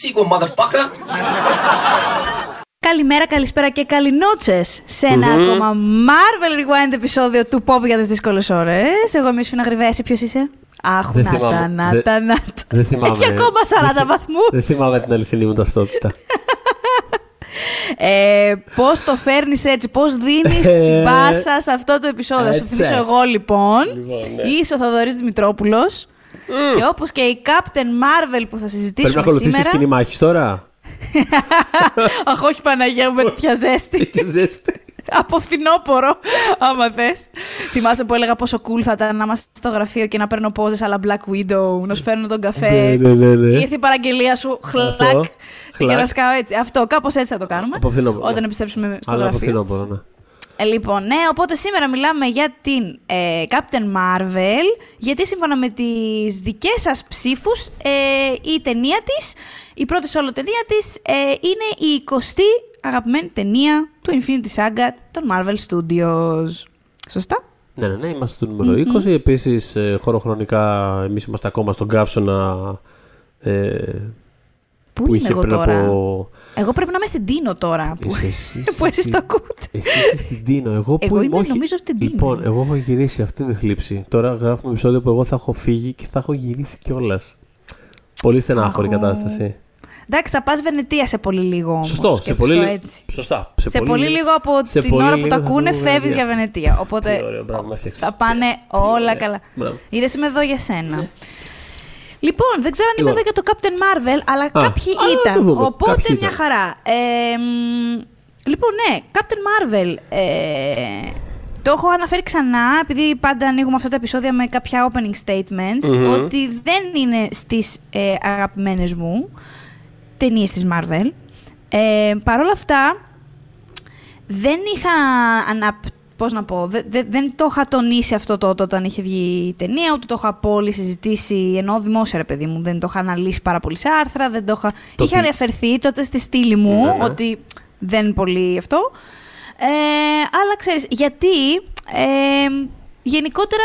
that sequel, motherfucker. Καλημέρα, καλησπέρα και καληνότσες σε ένα ακόμα Marvel Rewind επεισόδιο του Pop για τις δύσκολες ώρες. Εγώ είμαι η Ακριβέ, ποιος είσαι; Αχ, Δεν να τα, θυμάμαι. να Δεν- τα, να τα. Δεν θυμάμαι. Έχει ακόμα 40 βαθμούς. Δεν θυμάμαι την αληθινή μου ταυτότητα. Ε, πώς το φέρνεις έτσι, πώς δίνεις Ε, την πάσα σε αυτό το επεισόδιο. Θα Σου έτσι. θυμίσω εγώ λοιπόν. Λοιπόν, ναι. Είσαι ο Θοδωρή Δημητρόπουλος. Και όπως και η Captain Marvel που θα Πρέπει να συζητήσουμε ακολουθήσεις σήμερα. σκηνή μάχη τώρα. Αχ, όχι Παναγία μου με τέτοια ζέστη. Και ζέστη. Από φθινόπορο, άμα θες. Θυμάσαι που έλεγα πόσο cool θα ήταν να είμαστε στο γραφείο και να παίρνω πόζε αλλά Black Widow, να σου φέρνω τον καφέ. Ναι, ναι, ναι, ναι. Ήρθε η παραγγελία σου, χλακ. Αυτό, Και χλακ. να σκάω έτσι. Αυτό, κάπως έτσι θα το κάνουμε. Από φθινόπωρο. Όταν επιστρέψουμε στο Αλλά από γραφείο. φθινόπωρο, ναι. Ε, λοιπόν, ναι, οπότε σήμερα μιλάμε για την ε, Captain Marvel, γιατί σύμφωνα με τις δικές σας ψήφους, ε, η ταινία της, η πρώτη solo ταινία της, ε, είναι η 20η αγαπημένη ταινία του Infinity Saga των Marvel Studios. Σωστά; Ναι, ναι, ναι, είμαστε στο νούμερο 20. Επίσης, ε, χωροχρονικά, εμείς είμαστε ακόμα στον καύσωνα ε, Πού, που είμαι είχε εγώ πριν τώρα; από... Εγώ πρέπει να είμαι στην Τίνο τώρα, που, Είσαι εσύ που εσείς στην- το ακούτε. Εσύ είσαι στην Τίνο. Εγώ, που Εγώ είμαι, όχι. νομίζω, στην Τίνο. Λοιπόν, εγώ έχω γυρίσει. Αυτή είναι η θλίψη. Τώρα γράφουμε επεισόδιο που εγώ θα έχω φύγει και θα έχω γυρίσει κιόλας. Πολύ στενάχωρη Αχω. κατάσταση. Εντάξει, θα πας Βενετία σε πολύ λίγο όμως. Σωστό. Σε σκέψου πολύ, το λι- έτσι. Σωστά. Σε, πολύ, λίγο από σε την πολύ ώρα που λίγο τα θα ακούνε βγούμε φεύγεις για Βενετία. Βενετία. Οπότε Τι ωραίο, μπράβο, με έφτιαξες. θα πάνε Τι όλα ωραία. καλά. Μπράβο. Είδες είμαι εδώ για σένα. Λοιπόν, δεν ξέρω αν είμαι Λοιπόν. εδώ για το Captain Marvel, αλλά κάποιοι αλλά να το ήταν. δούμε. Οπότε Κάποιοι μια ήταν. χαρά. Ε, μ, λοιπόν, ναι, Captain Marvel. Ε, το έχω αναφέρει ξανά, επειδή πάντα ανοίγουμε αυτά τα επεισόδια με κάποια opening statements, Μμμ. ότι δεν είναι στις ε, αγαπημένες μου ταινίες της Marvel. Ε, Παρ' όλα αυτά, δεν είχα ανα... Πώς να πω, δε- δε- δεν το είχα τονίσει αυτό τότε όταν είχε βγει η ταινία, ούτε το είχα πολύ συζητήσει, ενώ δημόσια ρε παιδί μου, δεν το είχα αναλύσει πάρα πολύ σε άρθρα, δεν το είχα... Το Είχα τι- αναφερθεί τότε στη στήλη μου, Ναι, ναι. ότι δεν πολύ αυτό. Ε, αλλά ξέρεις, γιατί ε, γενικότερα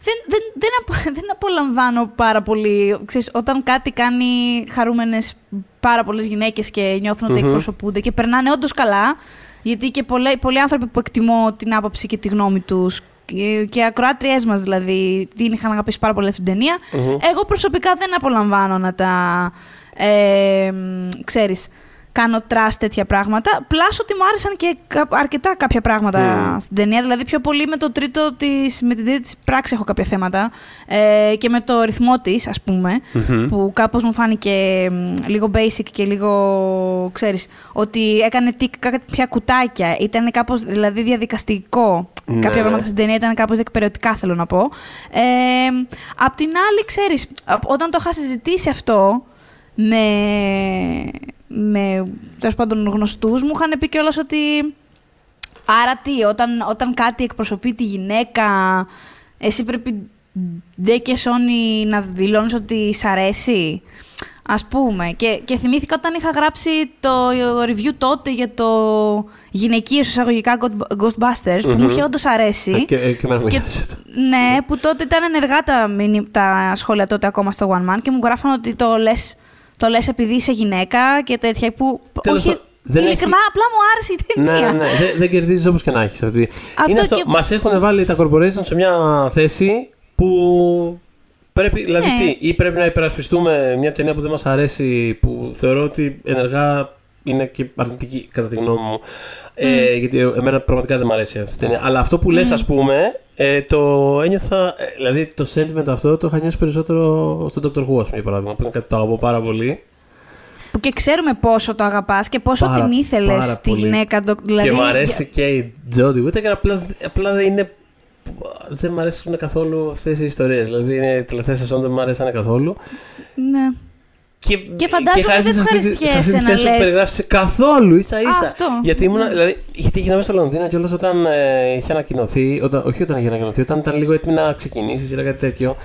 δεν, δεν, δεν, απο- δεν απολαμβάνω πάρα πολύ. Ξέρεις, όταν κάτι κάνει χαρούμενες πάρα πολλές γυναίκες και νιώθουν ότι Μμμ. εκπροσωπούνται και περνάνε όντως καλά, γιατί και πολλοί, πολλοί άνθρωποι που εκτιμώ την άποψη και τη γνώμη τους και, και ακροάτριές μας δηλαδή την είχαν αγαπήσει πάρα πολύ αυτή την ταινία, Μμμ. εγώ προσωπικά δεν απολαμβάνω να τα, ε, μ, ξέρεις, κάνω trash τέτοια πράγματα. Plus ότι μου άρεσαν και κα- αρκετά κάποια πράγματα Μμμ. στην ταινία. Δηλαδή πιο πολύ με, το τρίτο της, με την τρίτη της πράξη έχω κάποια θέματα. Ε, και με το ρυθμό της, ας πούμε, Μμμ. που κάπως μου φάνηκε μ, λίγο basic και λίγο, ξέρεις, ότι έκανε τικ κάποια κουτάκια. Ήταν κάπως, δηλαδή, διαδικαστικό. Ναι. Κάποια πράγματα στην ταινία ήταν κάπως διεκπαιρεωτικά, θέλω να πω. Ε, απ' την άλλη, ξέρεις, α- όταν το είχα συζητήσει αυτό με, με τέλος πάντων γνωστούς μου, είχαν πει κιόλας ότι άρα τι, όταν, όταν κάτι εκπροσωπεί τη γυναίκα, εσύ πρέπει ντε και σόνι να δηλώνεις ότι σ' αρέσει. Ας πούμε. Και, και θυμήθηκα όταν είχα γράψει το review τότε για το γυναικείο εισαγωγικά Ghostbusters, που μου Μμμ. είχε όντως αρέσει. Ε, Και, ε, και εμένα μου Και- άρεσε το. Ναι, που τότε ήταν ενεργά τα, μηνυ- τα σχόλια τότε ακόμα στο One Man και μου γράφαν ότι το λες, το λες επειδή είσαι γυναίκα και τέτοια που... Τέλος όχι, πάντων, δεν ειλικρινά, απλά μου άρεσε η ταινία. Ναι, ναι, ναι. Δεν, δεν κερδίζεις όπως και να έχεις. Αυτό Είναι αυτό. και- Μας έχουν βάλει τα corporations σε μια θέση που πρέπει. Δηλαδή, Ναι. τι, ή πρέπει να υπερασπιστούμε μια ταινία που δεν μας αρέσει, που θεωρώ ότι ενεργά είναι και αρνητική, κατά τη γνώμη μου. Ε, γιατί εμένα πραγματικά δεν μου αρέσει αυτή η ταινία. Αλλά αυτό που λες, ας πούμε, ε, το ένιωθα. ε, δηλαδή, το sentiment αυτό το είχα νιώσει περισσότερο στον Dr. Who, ας πούμε, για παράδειγμα, που είναι κάτι που το αγαπώ πάρα πολύ. Που και ξέρουμε πόσο το αγαπάς και πόσο Πάρα- την ήθελες πάρα στη πολύ. γυναίκα. το- Δηλαδή, και μου αρέσει και η Jodie Whittaker, απλά, απλά δεν είναι. Δεν μου αρέσουν καθόλου αυτές οι ιστορίες. Δηλαδή, είναι οι τελευταίε σεζόν δεν μου αρέσαν καθόλου. Ναι. Και, Και φαντάζομαι είχα δεν έρθεις σε αυτή τη- ευχαριστιέσαι σε αυτή τη να θέση που λες. περιγράφει καθόλου ίσα ίσα. Α, αυτό. Γιατί, ήμουν, δηλαδή, γιατί γίναμε στο Λονδίνο και όταν ε, είχε ανακοινωθεί, όταν, όχι όταν είχε ανακοινωθεί, όταν ήταν λίγο έτοιμη να ξεκινήσεις ή κάτι τέτοιο.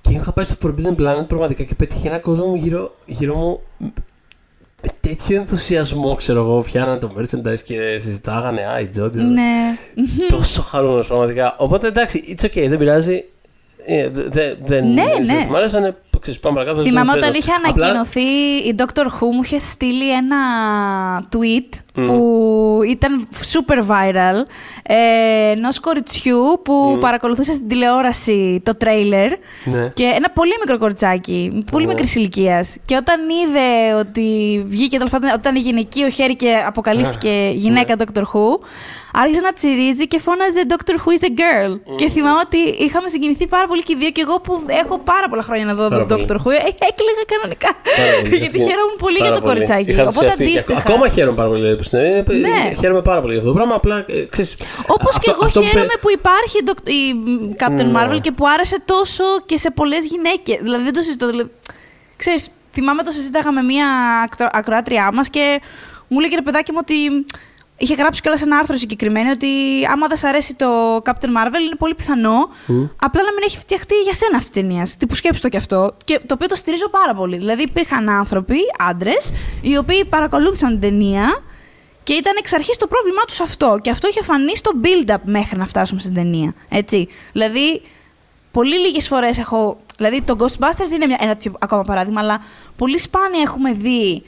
Και είχα πάει στο Forbidden Planet πραγματικά και πέτυχε ένα κόσμο μου γύρω, γύρω μου με τέτοιο ενθουσιασμό, ξέρω εγώ, φτιάνανε το merchandise και συζητάγανε. Α, η Jodie. Ναι. Τόσο χαρούμενος πραγματικά. Οπότε εντάξει, it's okay, δεν πειράζει. Ε, δε- δε- δεν Ναι, είναι ναι. Μ' άρεσανε. Ξέρεις, πάμε παρακάτω. δεν Θυμάμαι ξέρω, όταν είχε ξέρεις. Απλά- ανακοινωθεί η Dr. Who μου είχε στείλει ένα tweet Μμ. που ήταν super viral ε, ενός κοριτσιού που Μμ. παρακολουθούσε στην τηλεόραση το τρέιλερ Ναι. και ένα πολύ μικρό κοριτσάκι, πολύ Ναι. μικρής ηλικίας. Και όταν είδε ότι βγήκε τέλος πάντων, όταν η γυναικείο χέρι και αποκαλύφθηκε γυναίκα Ναι. Dr. Who, άρχισε να τσιρίζει και φώναζε Dr. Who is a girl. Και θυμάμαι ότι είχαμε συγκινηθεί πάρα πολύ και οι δύο. Και εγώ που έχω πάρα πολλά χρόνια να δω Πάρα τον πολύ. Dr. Who, ε, έκλαιγα κανονικά. Πάρα πολύ. Γιατί χαίρομαι πολύ Πάρα για το πολύ. κοριτσάκι. Είχα Οπότε ενθουσιαστεί και αντίστοιχα. Ακόμα χαίρομαι πάρα πολύ που συνέβη. Ναι. Χαίρομαι πάρα πολύ για αυτό το πράγμα. Απλά ε, ξέρεις, Όπως και αυτό- εγώ αυτό που χαίρομαι πε- που υπάρχει η Doc- η Captain Ναι. Marvel και που άρεσε τόσο και σε πολλές γυναίκες. Δηλαδή δεν το συζητώ. Δηλαδή, ξέρεις, θυμάμαι το συζήταγα με μία ακτρο- ακροάτριά μας και μου λέει ρε παιδάκι μου ότι είχε γράψει κιόλας ένα άρθρο συγκεκριμένο ότι άμα δεν σ' αρέσει το Captain Marvel είναι πολύ πιθανό Μμ. απλά να μην έχει φτιαχτεί για σένα αυτή η ταινία. Τι που σκέψου το κι αυτό. Και το οποίο το στηρίζω πάρα πολύ. Δηλαδή υπήρχαν άνθρωποι, άντρες, οι οποίοι παρακολούθησαν την ταινία και ήταν εξ αρχής το πρόβλημά τους αυτό. Και αυτό είχε φανεί στο build-up μέχρι να φτάσουμε στην ταινία. Έτσι. Δηλαδή, πολύ λίγες φορές έχω. Δηλαδή, το Ghostbusters είναι μια, ένα τέτοιο ακόμα παράδειγμα, αλλά πολύ σπάνια έχουμε δει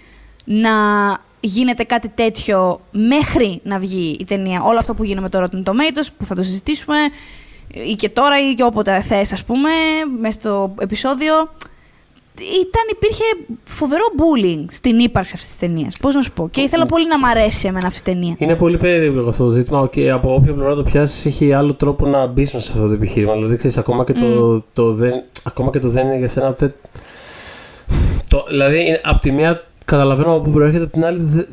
να γίνεται κάτι τέτοιο μέχρι να βγει η ταινία. Όλο αυτό που γίνεται με το Rotten Tomatoes, που θα το συζητήσουμε, ή και τώρα ή και όποτε θες, ας πούμε, μέσα στο επεισόδιο. Ήταν, υπήρχε φοβερό bullying στην ύπαρξη αυτής της ταινίας. Πώς να σου πω. Και ήθελα πολύ να μ' αρέσει εμένα αυτή η ταινία. Είναι πολύ περίεργο αυτό το ζήτημα και από όποια πλευρά το πιάσεις έχει άλλο τρόπο να μπεις σε αυτό το επιχείρημα. Δηλαδή, ξέρεις, ακόμα και, το, το δεν, ακόμα και το δεν είναι για σένα. Δεν... Το, δηλαδή, είναι, από τη μία καταλαβαίνω από πού προέρχεται, από την άλλη. Δεν...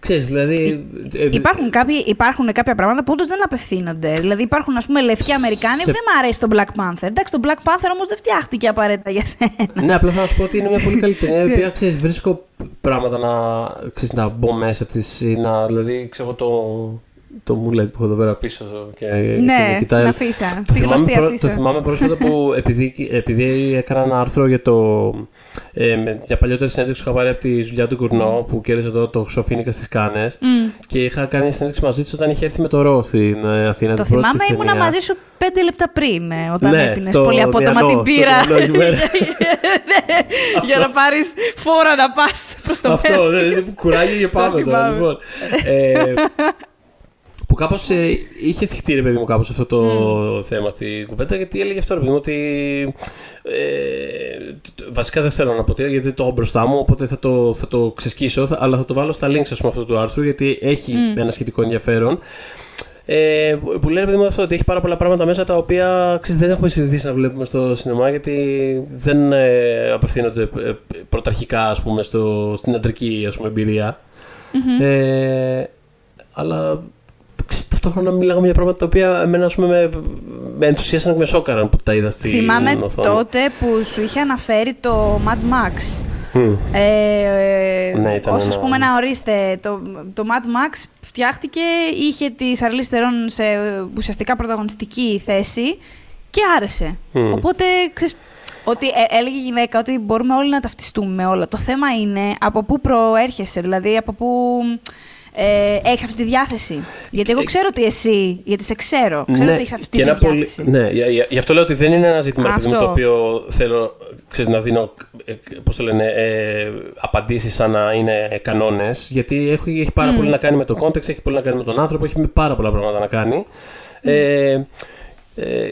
Ξέρεις, δηλαδή. ε, Υπάρχουν, κάποιοι, υπάρχουν κάποια πράγματα που όντως δεν απευθύνονται. Δηλαδή υπάρχουν, ας πούμε, λευκοί Αμερικάνοι Σε- που δεν μ' αρέσει το Black Panther. Εντάξει, το Black Panther όμως δεν φτιάχτηκε απαραίτητα για σένα. Ναι, απλά θα σου πω ότι είναι μια πολύ καλή ταινία η οποία ξέρεις, βρίσκω πράγματα να, ξέρεις, να μπω μέσα της ή να. Δηλαδή, ξέρω το, το μουλέτ που έχω εδώ πέρα πίσω και, και ναι, με κοιτάει. την αφίσα. Το Τη θυμάμαι, γνωστή προ- αφίσα. το θυμάμαι πρόσφατα που επειδή, επειδή έκανα ένα άρθρο για το. Ε, με μια παλιότερη συνέντευξη που είχα πάρει από τη Ζουλιά του Κουρνό που κέρδισε το, το Χρυσοφίνικα στις Κάνες. Μμ. Και είχα κάνει συνέντευξη μαζί της όταν είχε έρθει με το ρο στην ε, Αθήνα. Το την πρώτη θυμάμαι, της ήμουνα ταινία. μαζί σου πέντε λεπτά πριν, ε, όταν Ναι, έπινες στο πολύ απότομα Διανό, την στο πύρα. Διανό εκεί πέρα. Ναι, για να πάρεις φόρα να πας προς το Αυτό, μέρος δεν της. κουράγιο και πάμε Το τώρα. θυμάμαι. Λοιπόν. Ε, που κάπω είχε θυχτεί ρε παιδί μου κάπως αυτό το θέμα στη κουβέντα γιατί έλεγε αυτό ρε παιδί μου ότι ε, τ- τ- βασικά δεν θέλω να πω τι γιατί δεν το έχω μπροστά μου οπότε θα το, θα το ξεσκίσω θα- αλλά θα το βάλω στα links ας πούμε αυτού του άρθρου γιατί έχει ένα σχετικό ενδιαφέρον ε, που- που λέει ρε παιδί μου αυτό ότι έχει πάρα πολλά πράγματα μέσα τα οποία ξέρεις, δεν έχουμε συνηθίσει να βλέπουμε στο σινεμά γιατί δεν ε, απευθύνονται ε, πρωταρχικά ας πούμε στο, στην αντρική ας πούμε, εμπειρία. Ε, αλλά ξέρεις, ταυτόχρονα μιλάγαμε για πράγματα τα οποία εμένα ας πούμε, με, με ενθουσίασαν και με σόκαραν που τα είδα στην Θυμάμαι οθόνη. τότε που σου είχε αναφέρει το Mad Max. Μμ. Ε, Ναι, ήταν ως, ας ένα- πούμε να ορίστε, το, το Mad Max φτιάχτηκε, είχε τη Charlize Theron σε ουσιαστικά πρωταγωνιστική θέση και άρεσε. Μμ. Οπότε, ξέρεις, ότι ε, έλεγε η γυναίκα ότι μπορούμε όλοι να ταυτιστούμε με όλα. Το θέμα είναι από πού προέρχεσαι, δηλαδή από πού ε, έχεις αυτή τη διάθεση. Γιατί εγώ ξέρω ότι εσύ, γιατί σε ξέρω, ξέρω ότι έχεις αυτή και τη ένα πολύ- διάθεση. ναι, για- για- γι' αυτό λέω ότι δεν είναι ένα ζήτημα ρε παιδί μου, Αυτό. το οποίο θέλω ξέρεις, να δίνω ε, πώς το λένε, ε, απαντήσεις σαν να είναι κανόνες γιατί έχει, έχει πάρα πολύ να κάνει με το context, έχει πολύ να κάνει με τον άνθρωπο, έχει με πάρα πολλά πράγματα να κάνει. Ε, ε, ε,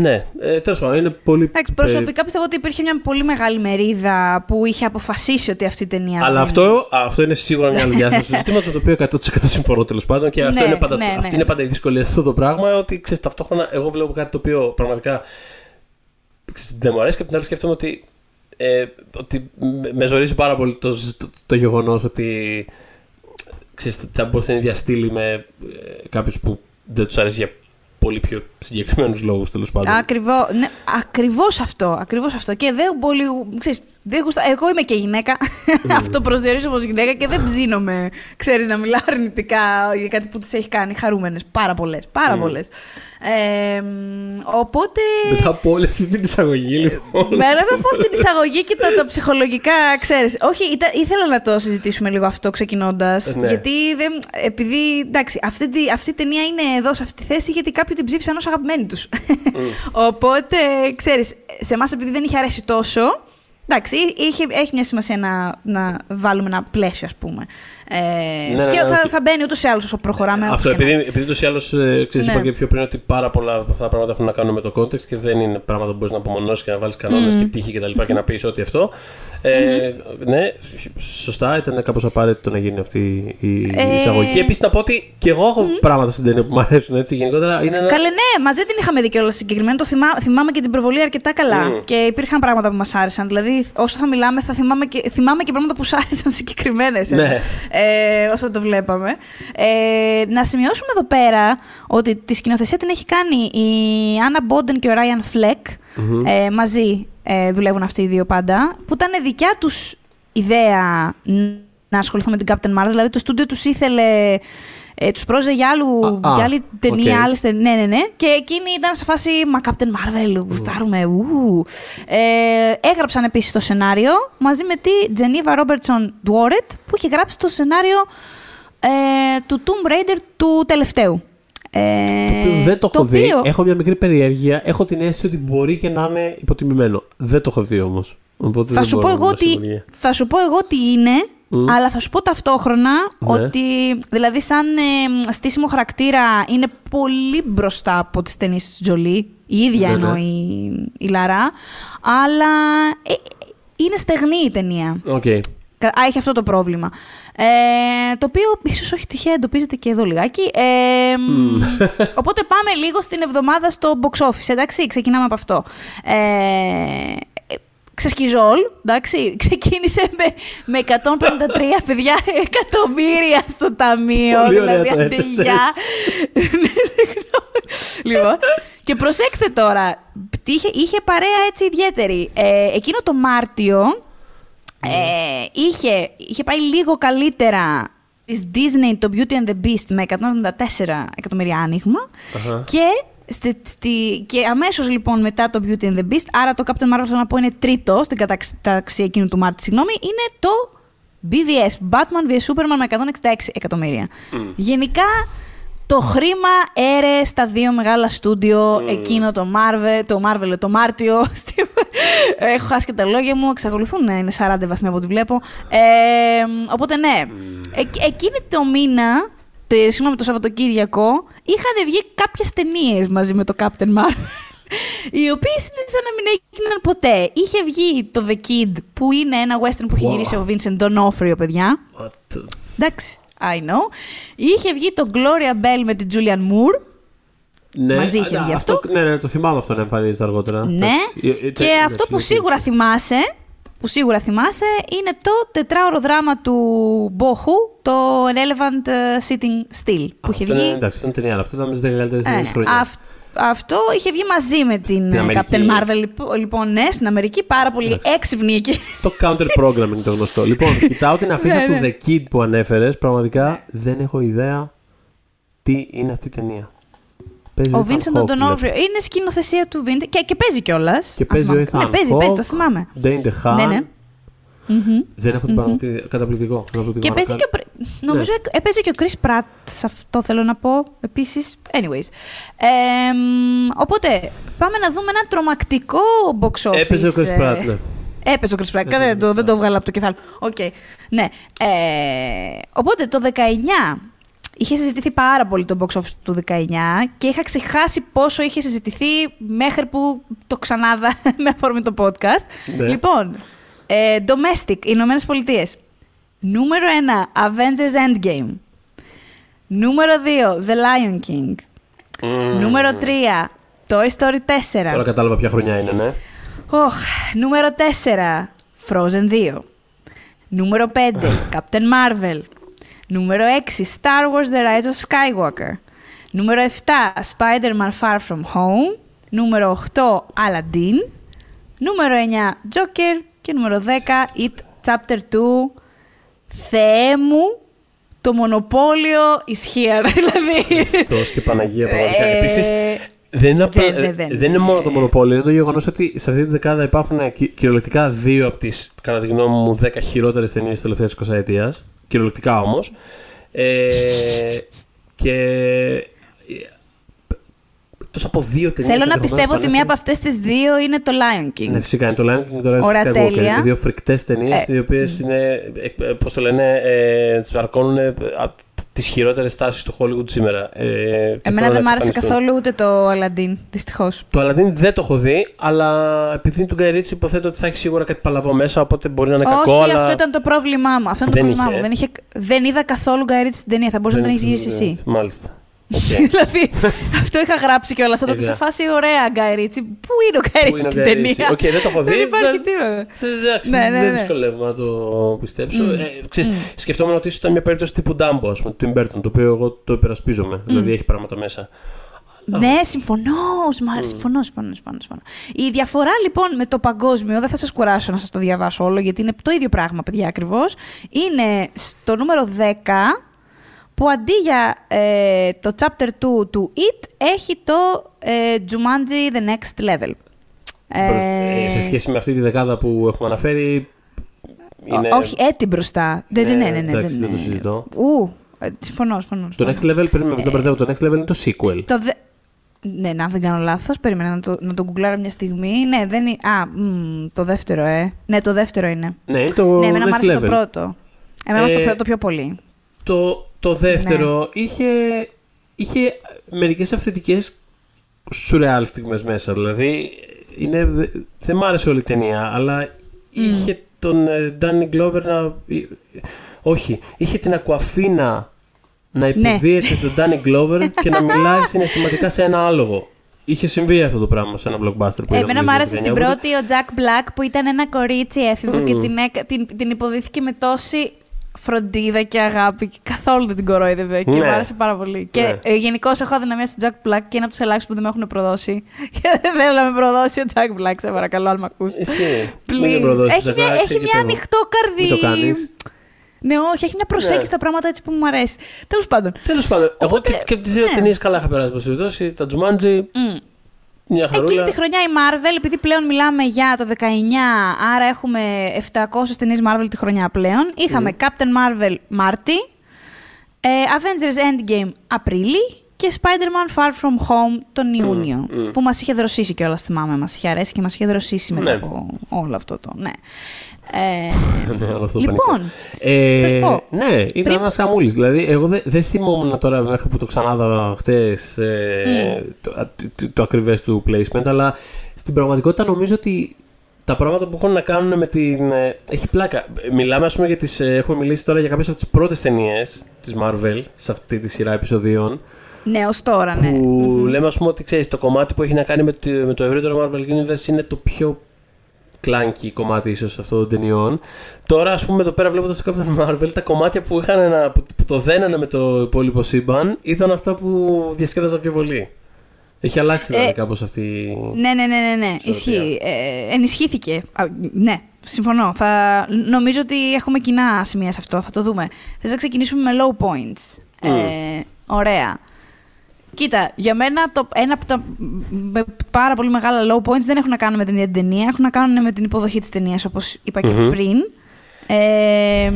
ναι, ε, τέλος πάντων, είναι πολύ... Εντάξει, προσωπικά πιστεύω ότι υπήρχε μια πολύ μεγάλη μερίδα που είχε αποφασίσει ότι αυτή η ταινία. Αλλά δεν- αυτό, αυτό είναι σίγουρα μια άλλη διάσταση του ζητήματο, το οποίο 100% συμφωνώ τέλος πάντων. Και αυτό Ναι, είναι πάντα, ναι, ναι. αυτή είναι πάντα η δυσκολία σε αυτό το πράγμα. Ότι ξέρεις, ταυτόχρονα εγώ βλέπω κάτι το οποίο πραγματικά ξέρεις, δεν μου αρέσει και απ' την άλλη σκέφτομαι ότι, ε, ότι με- με ζορίζει πάρα πολύ το, το, το γεγονός ότι ξέρεις, θα μπορεί στην ίδια στήλη με ε, κάποιους που δεν τους αρέσει για πολύ πιο συγκεκριμένους λόγους τέλος πάντων. Ακριβώ, ναι, ακριβώς αυτό, ακριβώς αυτό. Και δεν πολύ, ξέρεις, δεν γουστα... Εγώ είμαι και γυναίκα, αυτό προσδιορίζω ως γυναίκα και δεν ψήνομαι, ξέρεις, να μιλάω αρνητικά για κάτι που τις έχει κάνει χαρούμενες. Πάρα πολλές, πάρα Mm. πολλές. Ε, μ, οπότε... Μετά από όλη αυτή την εισαγωγή, λοιπόν. Με να πω στην εισαγωγή και τα, τα ψυχολογικά, ξέρεις. Όχι, ήταν, ήθελα να το συζητήσουμε λίγο αυτό ξεκινώντας. Ναι. Γιατί δεν, επειδή, εντάξει, αυτή, τη- αυτή η ταινία είναι εδώ σε αυτή τη θέση γιατί κάποιοι την ψήφισαν ως αγαπημένη τους. Οπότε, ξέρεις, σε εμάς, επειδή δεν είχε αρέσει τόσο, εντάξει, είχε, έχει μια σημασία να, να βάλουμε ένα πλαίσιο, ας πούμε. Ε, Ναι, ναι, και ναι, θα, όχι. θα μπαίνει ούτως ή άλλως όσο προχωράμε. Αυτό, όπως και να επειδή, επειδή ούτως ή άλλως ξέρει, Ναι. είπα και πιο πριν ότι πάρα πολλά από αυτά τα πράγματα έχουν να κάνουν με το context και δεν είναι πράγματα που μπορείς να απομονώσεις και να βάλεις κανόνες και τύχη κτλ. Και, και να πεις ότι αυτό. Ε, Ναι, σωστά, ήταν κάπως απαραίτητο να γίνει αυτή η Ε, εισαγωγή. Επίσης να πω ότι και εγώ έχω πράγματα στην ταινία που μου αρέσουν έτσι. Γενικότερα είναι ένα. Καλέ, ναι, μαζί την είχαμε δει κιόλας συγκεκριμένα. Το θυμά, θυμάμαι και την προβολή αρκετά καλά. Μμμ. Και υπήρχαν πράγματα που μας άρεσαν. Δηλαδή, όσο θα μιλάμε, θα θυμάμαι και, θυμάμαι και πράγματα που σου άρεσαν συγκεκριμένες. Ναι. Ε, όσο το βλέπαμε. Ε, να σημειώσουμε εδώ πέρα ότι τη σκηνοθεσία την έχει κάνει η Άννα Μπόντεν και ο Ράιαν Φλεκ. Ε, μαζί ε, δουλεύουν αυτοί οι δύο πάντα. Που ήταν δικιά τους ιδέα να ασχοληθούν με την Captain Marvel. Δηλαδή, το στούντιο τους ήθελε. Ε, τους προόριζε για, άλλου, Α, α, για άλλη ταινία, οκ. άλλες τε- Ναι, ναι, ναι. Και εκείνοι ήταν σε φάση Μα Captain Marvel, γουστάρουμε. ου». Ε, έγραψαν επίσης το σενάριο μαζί με τη Τζενίβα Ρόμπερτσον Ντουόρετ που είχε γράψει το σενάριο ε, του Tomb Raider του τελευταίου. Ε, Το οποίο δεν το έχω δει. οποίο- Έχω μια μικρή περιέργεια. Έχω την αίσθηση ότι μπορεί και να είναι υποτιμημένο. Δεν το έχω δει όμως. Θα σου, πω εγώ ότι, θα σου πω εγώ τι είναι, αλλά θα σου πω ταυτόχρονα Ναι. ότι, δηλαδή σαν ε, στήσιμο χαρακτήρα είναι πολύ μπροστά από τις ταινίες της Τζολί, η ίδια Ναι, εννοώ ναι. η, η Λαρά, αλλά ε, ε, είναι στεγνή η ταινία. Οκ. Κα- Α, έχει αυτό το πρόβλημα. Ε, το οποίο ίσως όχι τυχαία εντοπίζεται και εδώ λιγάκι. Ε, μ, Οπότε πάμε λίγο στην εβδομάδα στο box office. Εντάξει, ξεκινάμε από αυτό. Ε, ε, ξεσκιζόλ, εντάξει, ξεκίνησε με, με 153 παιδιά εκατομμύρια στο ταμείο. Πολύ ωραία δηλαδή, το αντί έθεσες. για- Ναι, συγγνώμη. λοιπόν, και προσέξτε τώρα, τι είχε, είχε παρέα έτσι ιδιαίτερη. Ε, εκείνο το Μάρτιο ε, είχε, είχε πάει λίγο καλύτερα της Disney το Beauty and the Beast με 194 εκατομμύρια άνοιγμα Αχα. και, στη, στη, και αμέσως λοιπόν μετά το Beauty and the Beast, άρα το Captain Marvel θέλω να πω είναι τρίτο στην καταξία εκείνου του Μάρτη, συγγνώμη, είναι το BVS, Batman vs Superman με 166 εκατομμύρια. Γενικά το χρήμα έρε στα δύο μεγάλα στούντιο, εκείνο το Marvel, το Marvel, το Μάρτιο. στη- Έχω χάσει και τα λόγια μου, εξακολουθούν να είναι 40 βαθμοί από ό,τι βλέπω. Ε, οπότε ναι, Εκ- εκείνη το μήνα, το, συγγνώμη, το Σαββατοκύριακο, είχαν βγει κάποιες ταινίες μαζί με το Captain Marvel. Οι οποίες είναι σαν να μην έγιναν ποτέ. Είχε βγει το The Kid, που είναι ένα western που έχει Wow. γυρίσει ο Vincent D'Onofrio, παιδιά. What the- Εντάξει, I know. Είχε βγει το Gloria Bell με την Julian Moore. Ναι, Μαζί είχε α, βγει αυτό. Ναι, ναι, το θυμάμαι αυτό να εμφανίζεται αργότερα. Ναι. Εντάξει, ε, ε, Και τε- αυτό που εντάξει, σίγουρα θυμάσαι, που σίγουρα θυμάσαι, είναι το τετράωρο δράμα του Μπόχου, το An Elephant ε, Sitting Still, που είχε Αυτό είναι- βγει. Εντάξει, αυτό είναι ταινία. Αυτό ήταν με τι 10 καλύτερε Ε, ταινίες της χρονιάς. αυ- αυτό είχε βγει μαζί με την, Στην ε, Αμερική. Captain Marvel. Λοιπόν, Λοιπόν, ναι, στην Αμερική, πάρα πολύ Εντάξει. έξυπνη εκεί. Το counter programming το γνωστό. λοιπόν, κοιτάω την αφίσα Ναι, του ναι. The Kid που ανέφερες. Πραγματικά δεν έχω ιδέα τι είναι αυτή η ταινία. Παίζει Ο Ethan Vincent Hawke, O'Donoghue βλέπω. είναι σκηνοθεσία του Vincent και, και παίζει κιόλας. Και παίζει ο Ethan Ναι, παίζει, παίζει, το Hawke, θυμάμαι. Dane DeHaan. Ναι, ναι. Μμμ. Δεν έχω την πάνω καταπληκτικό. καταπληκτικό Και παίζει μαρκάρι. και ο, Πρι- νομίζω έπαιζε και ο Chris Pratt, σε αυτό θέλω να πω επίσης. Anyways. Ε, μ, οπότε, πάμε να δούμε ένα τρομακτικό box office. Έπαιζε ο Chris ε, Pratt, ναι. Έπαιζε ο Chris Pratt, Έπαιζε δεν, ο το, Chris δεν το Pratt. έβγαλα από το κεφάλι. Οκ. Ναι. Ε, οπότε το 19 είχε συζητηθεί πάρα πολύ το box office του 19 και είχα ξεχάσει πόσο είχε συζητηθεί μέχρι που το ξανάδα με αφορμή το podcast. Ναι. Λοιπόν, ε, Domestic, Ηνωμένες Πολιτείες. Νούμερο 1, Avengers Endgame. Νούμερο 2, The Lion King. Μμμ. Νούμερο 3, Toy Story 4. Τώρα κατάλαβα ποια χρονιά είναι, ναι. Οχ, νούμερο 4, Frozen 2. Νούμερο 5, Captain Marvel. Νούμερο 6, Star Wars The Rise of Skywalker. Νούμερο 7, Spider-Man Far From Home. Νούμερο 8, Aladdin. Νούμερο 9, Joker. Και νούμερο 10, It Chapter 2. Θεέ μου, το μονοπόλιο is here. δηλαδή. Χριστός και Παναγία πραγματικά. Ε, Επίσης, δεν είναι, απλά- δεν- δεν- δεν είναι μόνο το μονοπόλιο, είναι το γεγονός ότι σε αυτή την δεκάδα υπάρχουν κυ- κυριολεκτικά δύο από τις, κατά τη γνώμη μου, 10 χειρότερες ταινίες της τελευταίας 20 ετία. Κυριολεκτικά όμως. Ε, και. εκτός από δύο ταινίες. Θέλω να πιστεύω ότι μία από αυτές τις δύο είναι το Lion King. Ναι, φυσικά είναι το Lion King και το Rise of Ωραία, Skywalker. τέλεια. Είναι δύο φρικτές ταινίες, Ε, οι οποίες είναι. Πώς το λένε, ε, ενσαρκώνουν τις χειρότερες τάσεις του Hollywood σήμερα. Ε, και Εμένα θέλω δεν να μ' άρεσε εξαφανιστούν. καθόλου ούτε το Aladdin, δυστυχώς. Το Aladdin δεν το έχω δει, αλλά επειδή είναι του Guy Ritchie υποθέτω ότι θα έχει σίγουρα κάτι παλαβό μέσα, οπότε μπορεί να είναι Όχι, κακό, αλλά. αυτό ήταν το πρόβλημά μου. Αυτό ήταν το Δεν πρόβλημά είχε. μου. Δεν, είχε, δεν είδα καθόλου Guy Ritchie στην ταινία. Θα μπορούσε να δεν τον έχει γυρίσει εσύ. Μάλιστα. Οκ. δηλαδή, αυτό είχα γράψει κιόλας. Θα το Είδα. σε φάση ωραία, Guy Ritchie. Πού είναι ο Guy Πού Ritchie είναι ο στην Guy ταινία; Ritchie? Οκ, δεν το έχω δει. Δεν υπάρχει δεν- τίποτα. Ε, Εντάξει, Ναι, ναι, δεν ναι. δυσκολεύομαι να το πιστέψω. Μμ. Ε, ξέρεις, Σκεφτόμουν ότι ίσως ήταν μια περίπτωση τύπου Dumbo, ας πούμε, του Tim Burton, το οποίο εγώ το υπερασπίζομαι. Δηλαδή έχει πράγματα μέσα. Ναι, συμφωνώ. Σμάρ, συμφωνώ, συμφωνώ, συμφωνώ, συμφωνώ. Η διαφορά λοιπόν με το παγκόσμιο, δεν θα σας κουράσω να σας το διαβάσω όλο, γιατί είναι το ίδιο πράγμα, παιδιά, ακριβώς. Είναι στο νούμερο 10, που αντί για ε, το chapter 2 του It, έχει το ε, Jumanji The Next Level. Ε, σε σχέση με αυτή τη δεκάδα που έχουμε αναφέρει. Είναι... Ό- Όχι, έτη μπροστά. Ναι, ναι, ναι, ναι, ναι, εντάξει, δεν το ναι. συζητώ. Ου, ε, συμφωνώ, συμφωνώ. Το συμφωνώ. next level, περίμενα, δεν το μπερδεύω. Το next level είναι το sequel. Το δε... Ναι, να δεν κάνω λάθος. Περίμενα να το, να το γκουγκλάρω μια στιγμή. Ναι, δεν είναι. Α, μ, το δεύτερο, ε. Ναι, το δεύτερο είναι. Ναι, είναι το ναι, εμένα μου next άρεσε level. το πρώτο. Εμένα μου άρεσε Ε, το, πρώτο το πιο πολύ. Το, το δεύτερο Ναι. είχε, είχε μερικές αυθεντικές σουρεάλ στιγμές μέσα. Δηλαδή, είναι, δε- δεν μ' άρεσε όλη η ταινία, αλλά είχε τον ε, Danny Glover να... ε, Όχι, είχε την Ακουαφίνα να Ναι. υποδίεται τον Danny Glover και να μιλάει συναισθηματικά σε ένα άλογο. Είχε συμβεί αυτό το πράγμα σε ένα blockbuster που Ε, είδαμε εμένα το μου άρεσε 2019, στην οπότε- πρώτη ο Jack Black που ήταν ένα κορίτσι έφηβο και την, έκα- την, την υποδίθηκε με τόση φροντίδα και αγάπη και καθόλου δεν την κορόιδευε και Ναι. μου άρεσε πάρα πολύ. Ναι. Και ε, γενικώ έχω αδυναμία στον Jack Black και είναι από τους ελάχιστους που δεν με έχουν προδώσει. Και δεν θέλω να με προδώσει ο Jack Black, σε παρακαλώ, αν με ακούς. Ισχύει. Μην Please. τον προδώσεις, Έχει μια, εντάξει, έχει εκεί μια πέρα. ανοιχτό καρδί. Μην το κάνεις. Ναι, όχι, έχει μια προσέγγιση Ναι. στα πράγματα έτσι που μου αρέσει. Τέλος πάντων. Τέλος πάντων, εγώ Οπότε, και, και από τις δύο ναι. ταινίες καλά είχα περάσει. Εν πάση περιπτώσει, τα Jumanji, μ. Μια χαρούλα. Εκείνη τη χρονιά η Marvel, επειδή πλέον μιλάμε για το 19, άρα έχουμε 700 ταινίες Marvel τη χρονιά πλέον. Είχαμε Captain Marvel Μάρτι, ε, Avengers Endgame Απρίλη και Spider-Man Far From Home τον Ιούνιο. μμ. Που μας είχε δροσίσει κιόλας, θυμάμαι. Μας είχε αρέσει και μας είχε δροσίσει μετά Ναι. από όλο αυτό το... Ναι. Ε, ναι, όλο αυτό το λοιπόν, πανικό. Ε, θα σου πω. Ναι, ήταν Πριν- ένας χαμούλης. Δηλαδή, εγώ δεν δεν θυμόμουν τώρα μέχρι που το ξανάδα χτες ε, το, α, το, το ακριβές του placement, αλλά στην πραγματικότητα νομίζω ότι τα πράγματα που έχουν να κάνουν με την. ε, έχει πλάκα. Μιλάμε, ας πούμε, για τις, ε, έχουμε μιλήσει τώρα για κάποιες από τις πρώτες ταινίες της Marvel σε αυτή τη σειρά επεισοδίων. Ναι, ως τώρα, ναι. Που λέμε, ας πούμε, ότι ξέρεις, το κομμάτι που έχει να κάνει με το, με το ευρύτερο Marvel Universe είναι το πιο κλάνκι κομμάτι ίσως αυτών των ταινιών. Τώρα, ας πούμε, εδώ πέρα βλέποντας το Captain Marvel, τα κομμάτια που, είχαν ένα, που, που το δένανε με το υπόλοιπο σύμπαν ήταν αυτά που διασκέδαζαν πιο πολύ. Έχει αλλάξει δηλαδή Ε, κάπως αυτή. η- Ναι, ναι, ναι, ναι, ναι. Ισορροπία. Ισχύει. Ε, ενισχύθηκε. Α, ναι, συμφωνώ. Θα... Νομίζω ότι έχουμε κοινά σημεία σε αυτό. Θα το δούμε. Θες να ξεκινήσουμε με low points. Ε, ωραία. Κοίτα, για μένα το, ένα από τα με πάρα πολύ μεγάλα low points δεν έχουν να κάνουν με την ίδια την ταινία, έχουν να κάνουν με την υποδοχή της ταινίας, όπως είπα και Μμμ. πριν. Ε,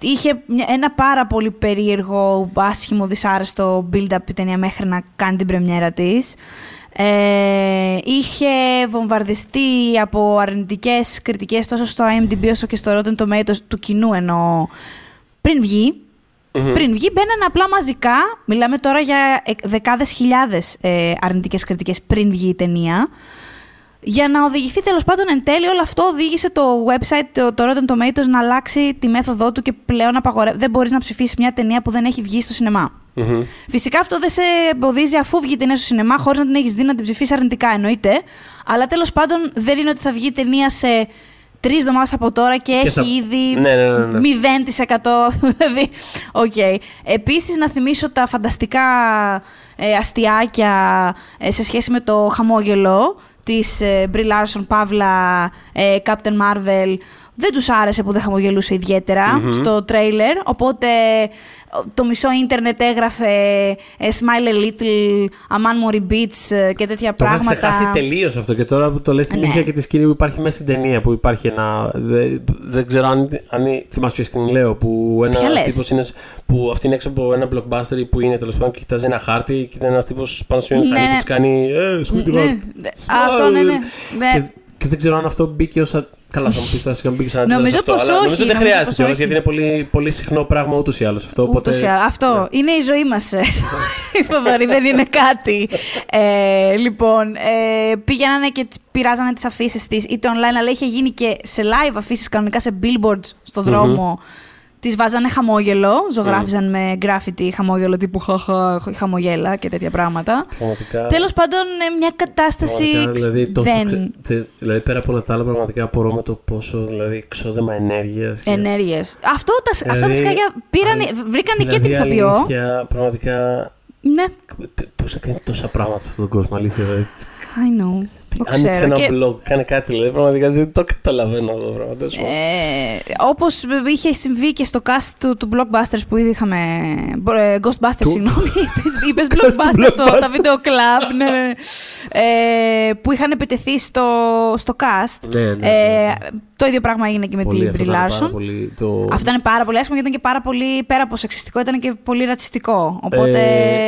είχε μια- ένα πάρα πολύ περίεργο, άσχημο, δυσάρεστο build-up η ταινία μέχρι να κάνει την πρεμιέρα της. Ε, είχε βομβαρδιστεί από αρνητικές κριτικές τόσο στο IMDb όσο και στο Rotten Tomatoes του κοινού εννοώ πριν βγει. Μμμ. Πριν βγει, μπαίνανε απλά μαζικά. Μιλάμε τώρα για εκ- δεκάδες χιλιάδες ε, αρνητικές κριτικές πριν βγει η ταινία. Για να οδηγηθεί τέλος πάντων εν τέλει, όλο αυτό οδήγησε το website, το, το Rotten Tomatoes, να αλλάξει τη μέθοδό του και πλέον απαγορε... δεν μπορείς να ψηφίσεις μια ταινία που δεν έχει βγει στο σινεμά. Μμμ. Φυσικά αυτό δεν σε εμποδίζει αφού βγει η ταινία στο σινεμά, χωρίς να την έχεις δει να την ψηφίσεις αρνητικά, εννοείται. Αλλά τέλος πάντων δεν είναι ότι θα βγει η ταινία σε τρεις εβδομάδες από τώρα και, έχει θα- ήδη Ναι, ναι, ναι, ναι. 0%. δηλαδή, οκ. Επίσης, να θυμίσω τα φανταστικά ε, αστειάκια ε, σε σχέση με το χαμόγελο της ε, Brie Larson, Παύλα, ε, Captain Marvel, δεν τους άρεσε που δεν χαμογελούσε ιδιαίτερα στο τρέιλερ, οπότε το μισό ίντερνετ έγραφε ε, Smile a little, a man more beats ε, και τέτοια Το είχα πράγματα. ξεχάσει τελείως αυτό και τώρα που το λες την Ναι. είχε και της σκηνή που υπάρχει μέσα στην ταινία που υπάρχει ένα. Δεν, δεν ξέρω αν, αν θυμάσαι ποια σκηνή λέω. Που Ποια ένα λες; τύπος είναι. που αυτή είναι έξω από ένα blockbuster ή που είναι τέλος πάντων και κοιτάζει ένα χάρτη και ήταν ένας τύπος πάνω σε μια Ναι, μηχανή ναι. που της κάνει. Ε, sweetheart. Ναι, ναι. Αυτό, ναι, ναι. Ναι. Και, και δεν ξέρω αν αυτό μπήκε ως. Καλά, θα μου πεις τώρα σιγά μπήκε σαν Νομίζω αυτό, πως αλλά όχι, Νομίζω δεν νομίζω χρειάζεται πως κιόλας, όχι. γιατί είναι πολύ, πολύ συχνό πράγμα ούτως ή άλλως αυτό. Οπότε, Ούτως ή άλλως. Αυτό ναι. είναι η ζωή μας, ε, η Θοδωρή, δεν είναι κάτι. Ε, λοιπόν, ε, πήγαινανε και τις- πειράζανε τις αφήσεις της, είτε online, αλλά είχε γίνει και σε live αφήσεις κανονικά σε billboards στο δρόμο. Τις βάζανε χαμόγελο, ζωγράφιζαν με graffiti χαμόγελο τύπου χαχα, χαμογέλα και τέτοια πράγματα. Πραγματικά. Τέλος πάντων, ε, μια κατάσταση Πραγματικά, δηλαδή, τόσο, δεν... ξε- τε- δηλαδή, πέρα από όλα τα άλλα, πραγματικά απορώ με το πόσο δηλαδή, ξόδεμα ενέργειας. Ενέργειες. Αυτό τα, αυτά τα Δηλαδή, σκάγια πήρανε, βρήκανε και την ηθοποιό. Αλήθεια, πραγματικά. Ναι, Πώς θα κάνει τόσα πράγματα σε αυτόν τον κόσμο, αλήθεια. Δηλαδή. I know. Το Άνοιξε ξέρω. ένα Και- blog, κάνει κάτι, δηλαδή. Πραγματικά δεν το καταλαβαίνω αυτό το πράγμα. τέλος πάντων. Ε, όπως είχε συμβεί και στο cast του, του Blockbusters που ήδη είχαμε. ε, Ghostbusters, Του- συγγνώμη. Είπες- Είπες του Blockbuster, το, τα Blockbusters. βίντεο club. Ναι, ναι. Ε, που είχαν επιτεθεί στο, στο cast. Ναι, ναι, ναι. Ε, το ίδιο πράγμα έγινε και με Πολύ, την αυτό Brie ήταν πάρα Larson. πολύ το... Αυτό ήταν πάρα πολύ άσχημο γιατί ήταν και πάρα πολύ πέρα από σεξιστικό, ήταν και πολύ ρατσιστικό. Οπότε.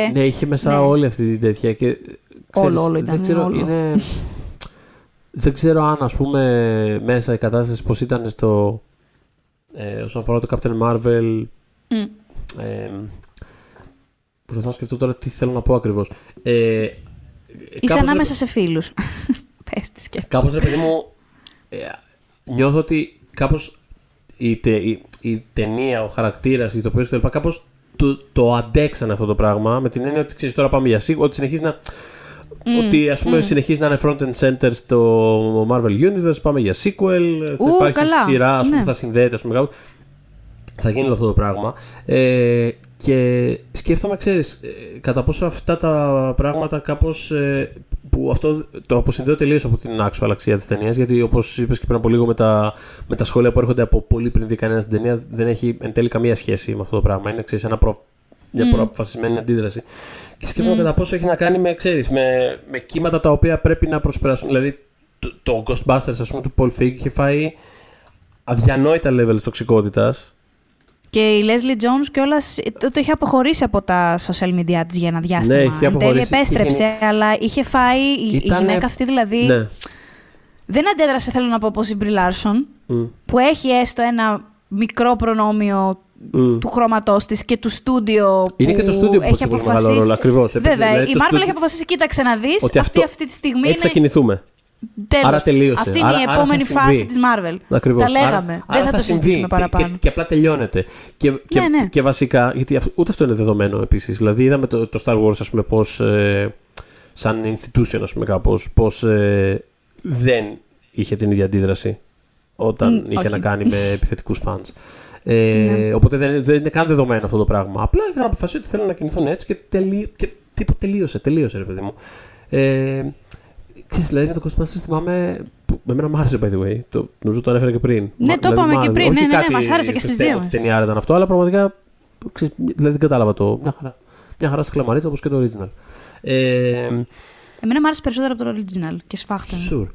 Ε, ναι, είχε μέσα ναι. όλη αυτή την τέτοια. Και, Όλο, ξέρεις, όλο δεν ήταν, ξέρω, όλο. Είναι... δεν ξέρω αν ας πούμε μέσα η κατάσταση πώς ήταν στο... Ε, όσον αφορά το Captain Marvel... Μμ. Ε, προσπαθώ να σκεφτώ τώρα τι θέλω να πω ακριβώς. Ε, Είσαι κάπως, ανάμεσα σε φίλους. Πες τη και. Κάπως ρε παιδί μου, ε, νιώθω ότι κάπως η, τε, η, η ταινία, ο χαρακτήρας, η ηθοποιός κτλ. Κάπως το, το αντέξανε αυτό το πράγμα με την έννοια ότι ξέρεις τώρα πάμε για σίγουρο, ότι συνεχίζει να... Ότι ας πούμε συνεχίζει να είναι front and center στο Marvel Universe, πάμε για sequel, θα Ου, υπάρχει καλά. σειρά ας πούμε, Ναι. που θα συνδέεται ας πούμε, κάπου. Θα γίνει όλο αυτό το πράγμα. Ε, και σκέφτομαι, ξέρεις, ε, κατά πόσο αυτά τα πράγματα κάπως... Ε, που αυτό το αποσυνδέω τελείως από την actual αξία της ταινίας, γιατί όπως είπες και πριν από λίγο με τα, με τα σχόλια που έρχονται από πολύ πριν δει κανένας την ταινία, δεν έχει εν τέλει καμία σχέση με αυτό το πράγμα. Είναι ξέρεις, ένα προ, μια Μμ. προαποφασισμένη αντίδραση. Και σκέφτομαι Μμ. κατά πόσο έχει να κάνει με, ξέρεις, με, με κύματα τα οποία πρέπει να προσπεράσουν. Δηλαδή, το, το Ghostbusters, ας πούμε, του Paul Feig είχε φάει αδιανόητα levels τοξικότητας. Και η Leslie Jones κιόλας τότε είχε αποχωρήσει από τα social media της για ένα διάστημα. Ναι, είχε Εν τέλει αποχωρήσει. επέστρεψε, αλλά είχε φάει. η- Η Ήτανε- γυναίκα αυτή δηλαδή. Ναι. Δεν αντέδρασε, θέλω να πω, όπως η Brie Larson, Μμ, που έχει έστω ένα μικρό προνόμιο μμ. του χρώματός της και του στούντιο. Είναι που και το στούντιο που έχει παίζει πολύ μεγάλο αποφασίσει. ρόλο. Ακριβώς. Βέβαια, η Marvel έχει αποφασίσει, κοίταξε να δεις. Ότι Αυτή αυτό- αυτή τη στιγμή Έτσι θα είναι. κινηθούμε. Τέλος. Άρα τελείωσε. Αυτή είναι Άρα- η άρα θα επόμενη συμβεί. φάση της Marvel. Ακριβώς. Τα λέγαμε. Άρα- Δεν άρα θα το συμβεί συζητήσουμε παραπάνω. Και, και απλά τελειώνεται. Και, και, Ναι, ναι. και βασικά, γιατί αυτό- ούτε αυτό είναι δεδομένο επίσης. Δηλαδή, είδαμε το, το Star Wars, ας πούμε, πώς. Ε, σαν institution, ας πούμε, κάπως, πώς ε, δεν είχε την ίδια αντίδραση όταν Μ, είχε όχι. να κάνει με επιθετικούς fans. Ε, Ναι. Οπότε δεν, δεν είναι καν δεδομένο αυτό το πράγμα. Απλά είχαν αποφασίσει ότι θέλουν να κινηθούν έτσι και, τελεί, και τίποτα τελείωσε. Τελείωσε, ρε παιδί μου. Ε, ξέρεις, δηλαδή με το Ghostbusters θυμάμαι. Που, με εμένα μου άρεσε, by the way. Το, νομίζω το ανέφερα και πριν. Ναι, Μα- το είπαμε μ' και άρεσε. πριν. Όχι Ναι, ναι, ναι, κάτι μας άρεσε και στις συστέμα δύο. ότι ταινιάρα ήταν αυτό, αλλά πραγματικά. Ξέρεις, δηλαδή δεν κατάλαβα το. Μια χαρά. Μια χαρά στη κλαμαρίτσα όπως και το original. Ε, Εμένα μου άρεσε περισσότερο από το original και σφάχτανε. sure.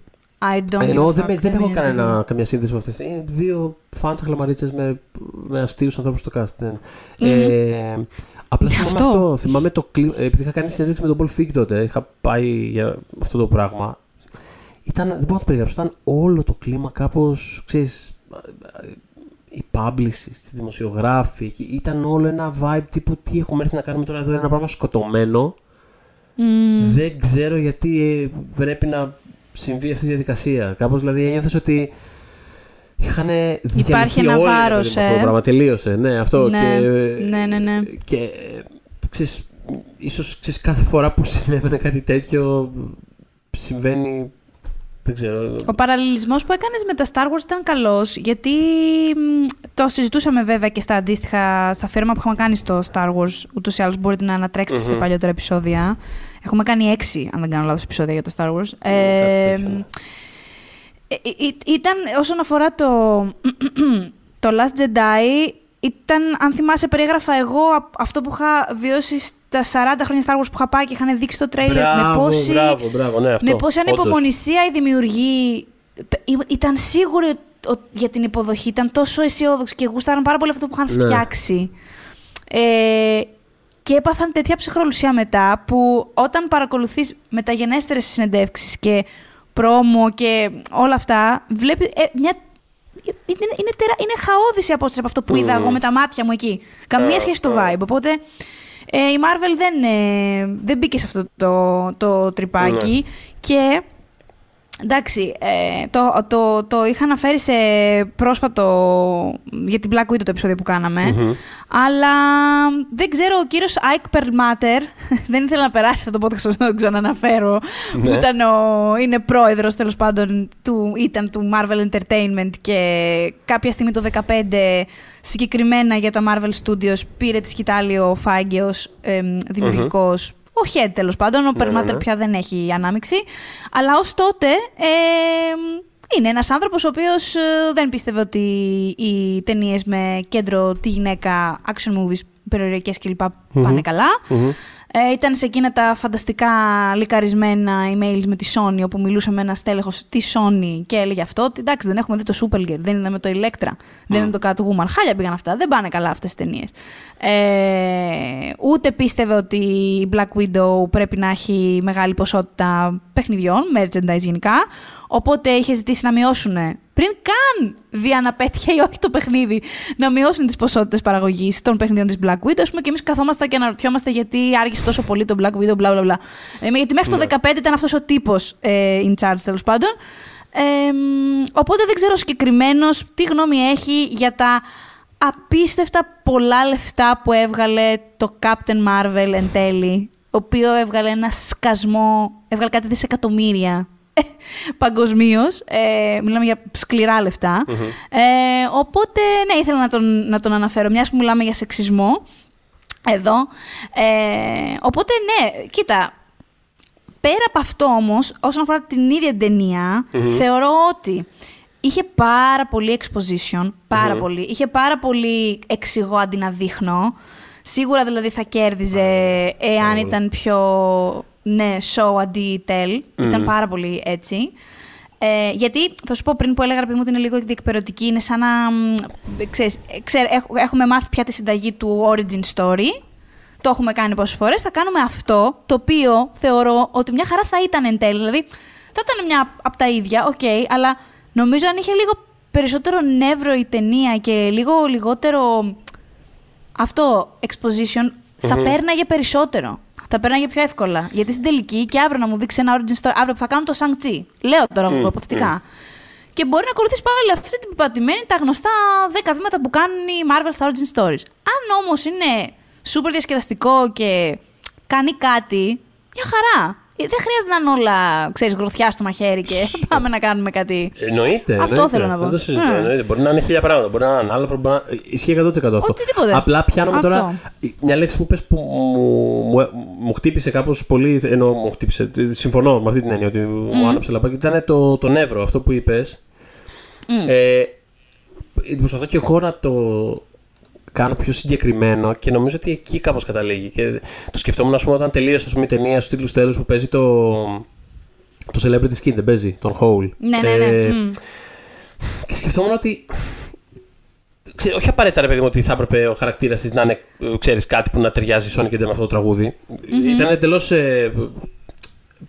I don't give Εννοώ a δεν, fuck, με- δεν έχω είναι κανένα, καμία σύνδεση με αυτές. Είναι δύο φαν χλαμαρίτσε με, με αστείους ανθρώπους στο cast. ναι. Ε, απλά θυμάμαι Αυτό. αυτό. Θυμάμαι το κλίμα. Επειδή είχα κάνει συνέντευξη με τον Paul Feig τότε, είχα πάει για αυτό το πράγμα. Ήταν, δεν μπορώ να το περιγράψω. Ήταν όλο το κλίμα κάπως. ξέρεις, οι publicists, οι δημοσιογράφοι. και Ήταν όλο ένα vibe τύπου τι έχουμε έρθει να κάνουμε τώρα εδώ. Είναι ένα πράγμα σκοτωμένο. Μμμ. Δεν ξέρω γιατί ε, πρέπει να συμβεί αυτή η διαδικασία. Κάπως δηλαδή ένιωθες ότι είχαν Υπάρχει ένα βάρος, Αυτό το ε. πράγμα τελείωσε. Ναι, αυτό. Ναι, και, ναι, ναι, ναι. Και ε, ξέρεις, ίσως ξέρεις, κάθε φορά που συνέβαινε κάτι τέτοιο συμβαίνει. Δεν ξέρω. Ο παραλληλισμός που έκανες με τα Star Wars ήταν καλός, γιατί μ, το συζητούσαμε βέβαια και στα αντίστοιχα, στα φέρμα που είχαμε κάνει στο Star Wars, ούτως ή άλλως μπορείτε να ανατρέξετε σε Μμμ. παλιότερα επεισόδια. Έχουμε κάνει έξι, αν δεν κάνω λάθος, επεισόδια για το Star Wars. κάτι Ε, τέτοιο, ναι. Ε, ε, ε, ήταν όσον αφορά το, το Last Jedi, ήταν, αν θυμάσαι, περιέγραφα εγώ αυτό που είχα βιώσει στα 40 χρόνια Star Wars που είχα πάει και είχαν δείξει το τρέιλερ. Μπράβο, με πόση, μπράβο, μπράβο, ναι, αυτό. με πόση όντως. ανυπομονησία η δημιουργή. Ήταν σίγουροι ότι- ότι για την υποδοχή, ήταν τόσο αισιόδοξοι και γούσταραν πάρα πολύ αυτό που είχαν Ναι. φτιάξει. Ε, και έπαθαν τέτοια ψυχρολουσία μετά που όταν παρακολουθείς μεταγενέστερες συνεντεύξεις και πρόμο και όλα αυτά, βλέπεις ε, μια... Είναι, είναι, τερα... είναι χαόδηση η απόσταση από αυτό που είδα Μμμ. εγώ με τα μάτια μου εκεί. Καμία Α, σχέση στο α. vibe. Οπότε ε, η Marvel δεν, ε, δεν μπήκε σε αυτό το, το τρυπάκι και Εντάξει, ε, το, το, το είχα αναφέρει σε πρόσφατο για την Black Widow το επεισόδιο που κάναμε. Μμμ. Αλλά δεν ξέρω, ο κύριος Ike Perlmutter, δεν ήθελα να περάσει αυτό το podcast να το ξαναναφέρω, που Ναι. ήταν ο, είναι πρόεδρος τέλος πάντων, του, ήταν του Marvel Entertainment και κάποια στιγμή το 2015 συγκεκριμένα για τα Marvel Studios πήρε τη σκητάλη ο Φάγκαιος, εμ, δημιουργικός, ο Head τέλος πάντων, ο Ναι, Perlmutter ναι, ναι. πια δεν έχει ανάμειξη, αλλά ως τότε... εμ, είναι ένας άνθρωπος ο οποίος ε, δεν πίστευε ότι οι ταινίες με κέντρο τη γυναίκα, action movies, περιοριακές κλπ. πάνε καλά. Μμμ. Ε, ήταν σε εκείνα τα φανταστικά λικαρισμένα emails με τη Sony, όπου μιλούσε με ένα στέλεχος της Sony και έλεγε αυτό. Ότι εντάξει, δεν έχουμε δει το Supergirl, δεν είδαμε το Electra, δεν είναι το Catwoman. Χάλια πήγαν αυτά, δεν πάνε καλά αυτές τις ταινίες. Ε, ούτε πίστευε ότι η Black Widow πρέπει να έχει μεγάλη ποσότητα παιχνιδιών, merchandise γενικά. Οπότε είχες ζητήσει να μειώσουν πριν καν δει αν απέτυχε ή όχι το παιχνίδι, να μειώσουν τις ποσότητες παραγωγής των παιχνιδιών της Black Widow. Α πούμε, και εμείς καθόμαστε και αναρωτιόμαστε γιατί άργησε τόσο πολύ το Black Widow, μπλα μπλα μπλα. Ε, γιατί μέχρι Ναι. το 2015 ήταν αυτός ο τύπος ε, in charge τέλος πάντων. Ε, μ, οπότε δεν ξέρω συγκεκριμένος τι γνώμη έχει για τα απίστευτα πολλά λεφτά που έβγαλε το Captain Marvel εν τέλει, ο οποίο έβγαλε ένα σκασμό, έβγαλε κάτι δισεκατομμύρια παγκοσμίως. Ε, μιλάμε για σκληρά λεφτά. Ε, οπότε, ναι, ήθελα να τον, να τον αναφέρω, μιας που μιλάμε για σεξισμό εδώ. Ε, οπότε, ναι, κοίτα, πέρα από αυτό όμως, όσον αφορά την ίδια την ταινια θεωρώ ότι είχε πάρα πολύ exposition, πάρα πολύ. Είχε πάρα πολύ εξηγώ αντί να δείχνω. Σίγουρα δηλαδή θα κέρδιζε εάν ήταν πιο, ναι, show αντί tell. Ήταν πάρα πολύ έτσι. Ε, γιατί, θα σου πω πριν που έλεγα, ρε παιδί μου, ότι είναι λίγο διεκπεραιωτική, είναι σαν να. μ, Ξέρεις, ε, ξέρ, έχ- έχουμε μάθει πια τη συνταγή του origin story. Το έχουμε κάνει πόσες φορές. Θα κάνουμε αυτό, το οποίο θεωρώ ότι μια χαρά θα ήταν εν τέλει. Δηλαδή, θα ήταν μια από τα ίδια, οκ, αλλά νομίζω αν είχε λίγο περισσότερο νεύρο η ταινία και λίγο λιγότερο αυτό exposition, θα πέρναγε περισσότερο. Θα πέρναγε πιο εύκολα. Γιατί στην τελική και αύριο να μου δείξει ένα origin story, αύριο που θα κάνω το Shang-Chi. Λέω τώρα εγώ υποθετικά. Και μπορεί να ακολουθήσει πάλι αυτή την πεπατημένη τα γνωστά 10 βήματα που κάνουν οι Marvel στα origin stories. Αν όμως είναι super διασκεδαστικό και κάνει κάτι, μια χαρά. Ε, Δεν χρειάζεται να είναι όλα, ξέρεις, γροθιά στο μαχαίρι και πάμε να κάνουμε κάτι. Εννοείται. Αυτό εννοείται. θέλω να πω. Δεν το συζητώ. Ναι. εννοείται. Μπορεί να είναι χίλια πράγματα. Μπορεί να είναι ανάλαφρο. Μπορεί να... Ισχύει 100% αυτό. Οτιδήποτε. Απλά πιάνομαι Αυτό. τώρα. Μια λέξη που πες που μου, μου, μου χτύπησε κάπως πολύ. Ενώ μου χτύπησε. Συμφωνώ με αυτή την έννοια ότι μου άναψε λαπάκι. Ήταν το, το νεύρο αυτό που είπες. Ε, προσπαθώ και εγώ να το κάνω πιο συγκεκριμένο και νομίζω ότι εκεί κάπως καταλήγει. Και το σκεφτόμουν, ας πούμε, όταν τελείωσε ας πούμε, η ταινία στους τίτλους τέλους που παίζει το. Το Celebrity Skin δεν παίζει, τον Hole. Ναι, ναι, ναι. Ε, Μμ. και σκεφτόμουν ότι. Ξέ, όχι απαραίτητα, ρε παιδί μου, ότι θα έπρεπε ο χαρακτήρας της να είναι ξέρεις, κάτι που να ταιριάζει η Sonic και με αυτό το τραγουδι Ήταν εντελώς. Ε,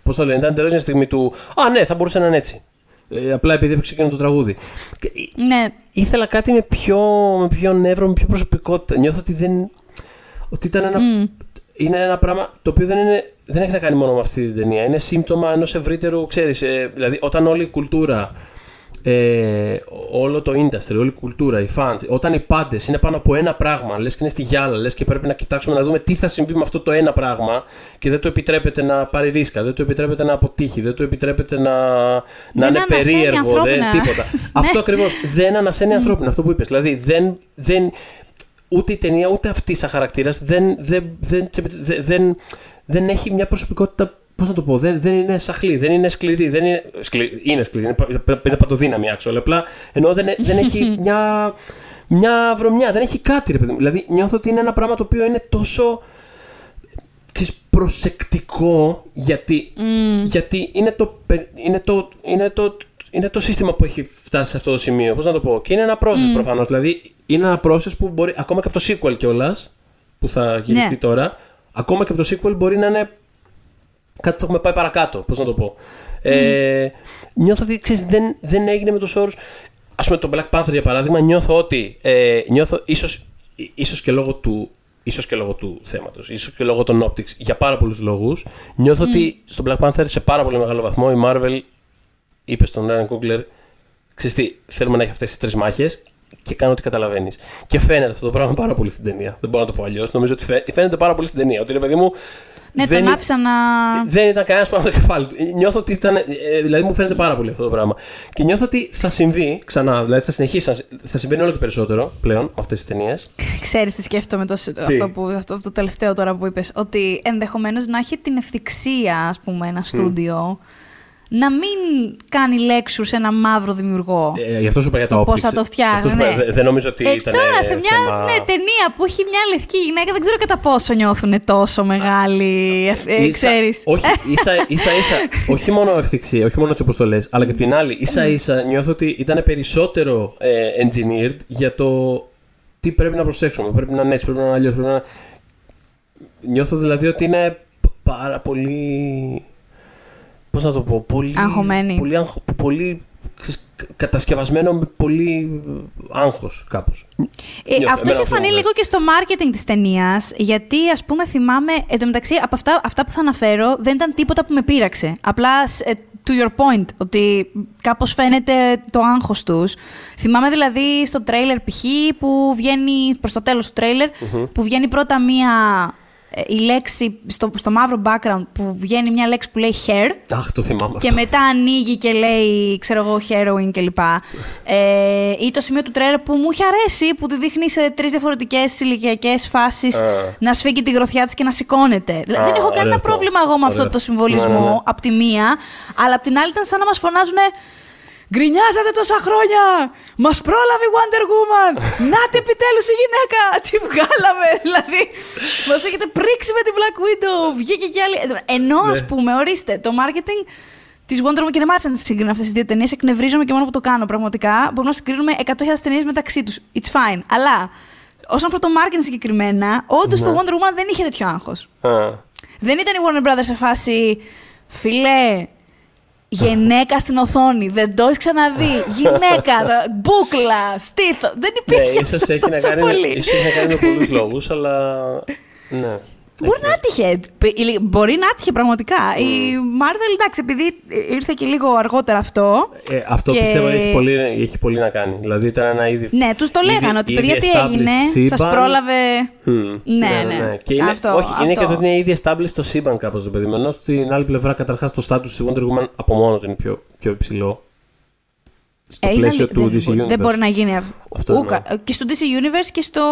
Πώς το λένε, ήταν εντελώς μια στιγμή του. Α, ναι, θα μπορούσε να είναι έτσι. Ε, απλά επειδή έπαιξε εκείνο το τραγούδι. Και, ε, Ναι, ήθελα κάτι με πιο, με πιο νεύρο, με πιο προσωπικότητα. Νιώθω ότι δεν. Ότι ήταν ένα. Είναι ένα πράγμα το οποίο δεν, είναι, δεν έχει να κάνει μόνο με αυτή την ταινία. Είναι σύμπτωμα ενός ευρύτερου, ξέρεις. Ε, δηλαδή, όταν όλη η κουλτούρα. Ε, όλο το industry, όλη η κουλτούρα, οι fans, όταν οι πάντες είναι πάνω από ένα πράγμα, λες και είναι στη γυάλα, λες και πρέπει να κοιτάξουμε να δούμε τι θα συμβεί με αυτό το ένα πράγμα και δεν το επιτρέπεται να πάρει ρίσκα, δεν το επιτρέπεται να αποτύχει, δεν το επιτρέπεται να, να Δεν είναι ανασένει περίεργο, δεν ανθρώπινα. τίποτα. αυτό ακριβώς δεν ανασένει ανθρώπινα, αυτό που είπες. Δηλαδή δεν, δεν, ούτε η ταινία ούτε αυτή σαν χαρακτήρας δεν, δεν, δεν, δεν, δεν, δεν έχει μια προσωπικότητα Πώς να το πω, δεν, δεν είναι σαχλή, δεν είναι σκληρή. Δεν είναι, σκληρή, είναι σκληρή, είναι, πα- είναι παντοδύναμη άξιο. Αλλά απλά ενώ δεν, δεν έχει μια, μια βρωμιά, δεν έχει κάτι, ρε παιδί μου. Δηλαδή νιώθω ότι είναι ένα πράγμα το οποίο είναι τόσο ξέρεις, προσεκτικό γιατί, γιατί είναι, το, πε- είναι, το, είναι, το, είναι το σύστημα που έχει φτάσει σε αυτό το σημείο. Πώς να το πω. Και είναι ένα process προφανώς. Δηλαδή είναι ένα process που μπορεί ακόμα και από το sequel κιόλας που θα γυριστεί Ναι. τώρα. Ακόμα και από το sequel μπορεί να είναι κάτι που έχουμε πάει παρακάτω. Πώς να το πω. Ε, νιώθω ότι ξέρεις, δεν, δεν έγινε με τους όρους. Α πούμε, το Black Panther για παράδειγμα, νιώθω ότι. Ε, νιώθω ίσως, ίσως και λόγω του. Ίσως και λόγω του θέματος, ίσως και λόγω των optics, για πάρα πολλούς λόγους, νιώθω ότι στο Black Panther σε πάρα πολύ μεγάλο βαθμό η Marvel είπε στον Ryan Coogler ξέρεις τι, θέλουμε να έχει αυτές τις τρεις μάχες και κάνω ό,τι καταλαβαίνεις. Και φαίνεται αυτό το πράγμα πάρα πολύ στην ταινία. Δεν μπορώ να το πω αλλιώς. Νομίζω ότι φαι- φαίνεται πάρα πολύ στην ταινία. Ότι ρε παιδί μου. Ναι, δεν τον είναι- άφησα να. δεν ήταν κανένας πάνω από το κεφάλι του. Νιώθω ότι ήταν. ε, δηλαδή μου φαίνεται πάρα πολύ αυτό το πράγμα. Και νιώθω ότι θα συμβεί ξανά. Δηλαδή θα συνεχίσει. να συ- Θα συμβαίνει όλο και περισσότερο πλέον με αυτές τις ταινίες. Ξέρεις τι σκέφτομαι το, αυτό, που, αυτό, αυτό το τελευταίο τώρα που είπες. Ότι ενδεχομένως να έχει την ευθυξία, ας πούμε, ένα στούντιο να μην κάνει lecture σε ένα μαύρο δημιουργό. Ε, γι' αυτό σου είπα για Στο τα πώς optics. θα το φτιάχνει, Αυτό σου είπα, ναι. δε- Δεν νομίζω ότι Ε, ήταν. τώρα σε μια θέμα... ναι, ταινία που έχει μια λευκή γυναίκα, δεν ξέρω κατά πόσο νιώθουν τόσο μεγάλη. Ε, Ίσα- ξέρεις. Όχι, ίσα, ίσα, ίσα, όχι μόνο ευθυξία, όχι μόνο έτσι όπω το λε, αλλά και απ' την άλλη, ίσα ίσα νιώθω ότι ήταν περισσότερο ε, engineered για το τι πρέπει να προσέξουμε. Πρέπει να είναι έτσι, πρέπει να είναι αλλιώς. Πρέπει να... Νιώθω δηλαδή ότι είναι πάρα πολύ. Πώς να το πω, πολύ. Αγχωμένη. Πολύ, αγχ- πολύ ξέρεις, κα- κατασκευασμένο με πολύ άγχος κάπως. Ε, αυτό έχει φανεί λίγο και στο marketing της ταινίας, γιατί ας πούμε θυμάμαι, εντωμεταξύ από αυτά, αυτά που θα αναφέρω δεν ήταν τίποτα που με πείραξε. Απλά σ- ε, to your point, ότι κάπως φαίνεται το άγχος τους. Θυμάμαι δηλαδή στο τρέιλερ π.χ. που βγαίνει, προς το τέλος του τρέιλερ, που βγαίνει πρώτα μία, ε, η λέξη στο, στο μαύρο background, που βγαίνει μια λέξη που λέει hair, Αχ, το θυμάμαι και αυτό. μετά ανοίγει και λέει, ξέρω εγώ, heroin κλπ. Ε, ή το σημείο του τρέλερ που μου είχε αρέσει, που τη δείχνει σε τρεις διαφορετικές ηλικιακές φάσεις Α. να σφίγγει τη γροθιά της και να σηκώνεται. Δηλαδή, Α, δεν έχω ωραίο κανένα αυτό. πρόβλημα εγώ με αυτό Ωραίο το αυτό. συμβολισμό Ναι, ναι, ναι. απ' τη μία, αλλά απ' την άλλη ήταν σαν να μας φωνάζουν. Γκρινιάζατε τόσα χρόνια! Μας πρόλαβε η Wonder Woman! Νάτε επιτέλους η γυναίκα! Τη βγάλαμε! Δηλαδή, μας έχετε πρίξει με την Black Widow! Βγήκε και άλλη. Ενώ, ας Ναι. πούμε, ορίστε, το marketing της Wonder Woman και δεν μ' άρεσε να τι συγκρίνω αυτές τις δύο ταινίες. Εκνευρίζομαι και μόνο που το κάνω πραγματικά. Μπορούμε να συγκρίνουμε 100.000 ταινίες μεταξύ τους. It's fine. Αλλά όσον αφορά το marketing συγκεκριμένα, όντως το Wonder Woman δεν είχε τέτοιο άγχος. Α. Δεν ήταν η Warner Brothers σε φάση. Φιλέ, γυναίκα στην οθόνη, δεν το έχεις ξαναδεί. Γυναίκα, μπούκλα, στήθο. Δεν Ναι, υπήρχε ίσως αυτό έχει, να τόσο κάνει, πολύ. ίσως έχει να κάνει με πολλούς λόγους, αλλά ναι. Μπορεί να άτυχε. Π- Μπορεί να άτυχε πραγματικά. Mm. Η Marvel, εντάξει, επειδή ήρθε και λίγο αργότερα αυτό. Ε, αυτό Και- πιστεύω έχει πολύ, έχει πολύ να κάνει. Δηλαδή ήταν ένα είδη. Ναι, τους το ήδη- λέγανε ότι ήδη παιδιά τι established έγινε, σύμπαν. σας πρόλαβε. Μμ, Ναι, ναι. Και είναι, Αυτό, όχι, είναι και αυτό. το ότι είναι ήδη established το σύμπαν κάπως το παιδί μου. Ενώ στην άλλη πλευρά, καταρχάς, το status του Wonder Woman από μόνο του είναι πιο, πιο υψηλό. Στο Ε, είναι πλαίσιο αλη- του δεν, DC μπορεί- Universe. δεν μπορεί να γίνει αυ- Αυτό ούκα. εννοώ. Και στο DC Universe και, στο...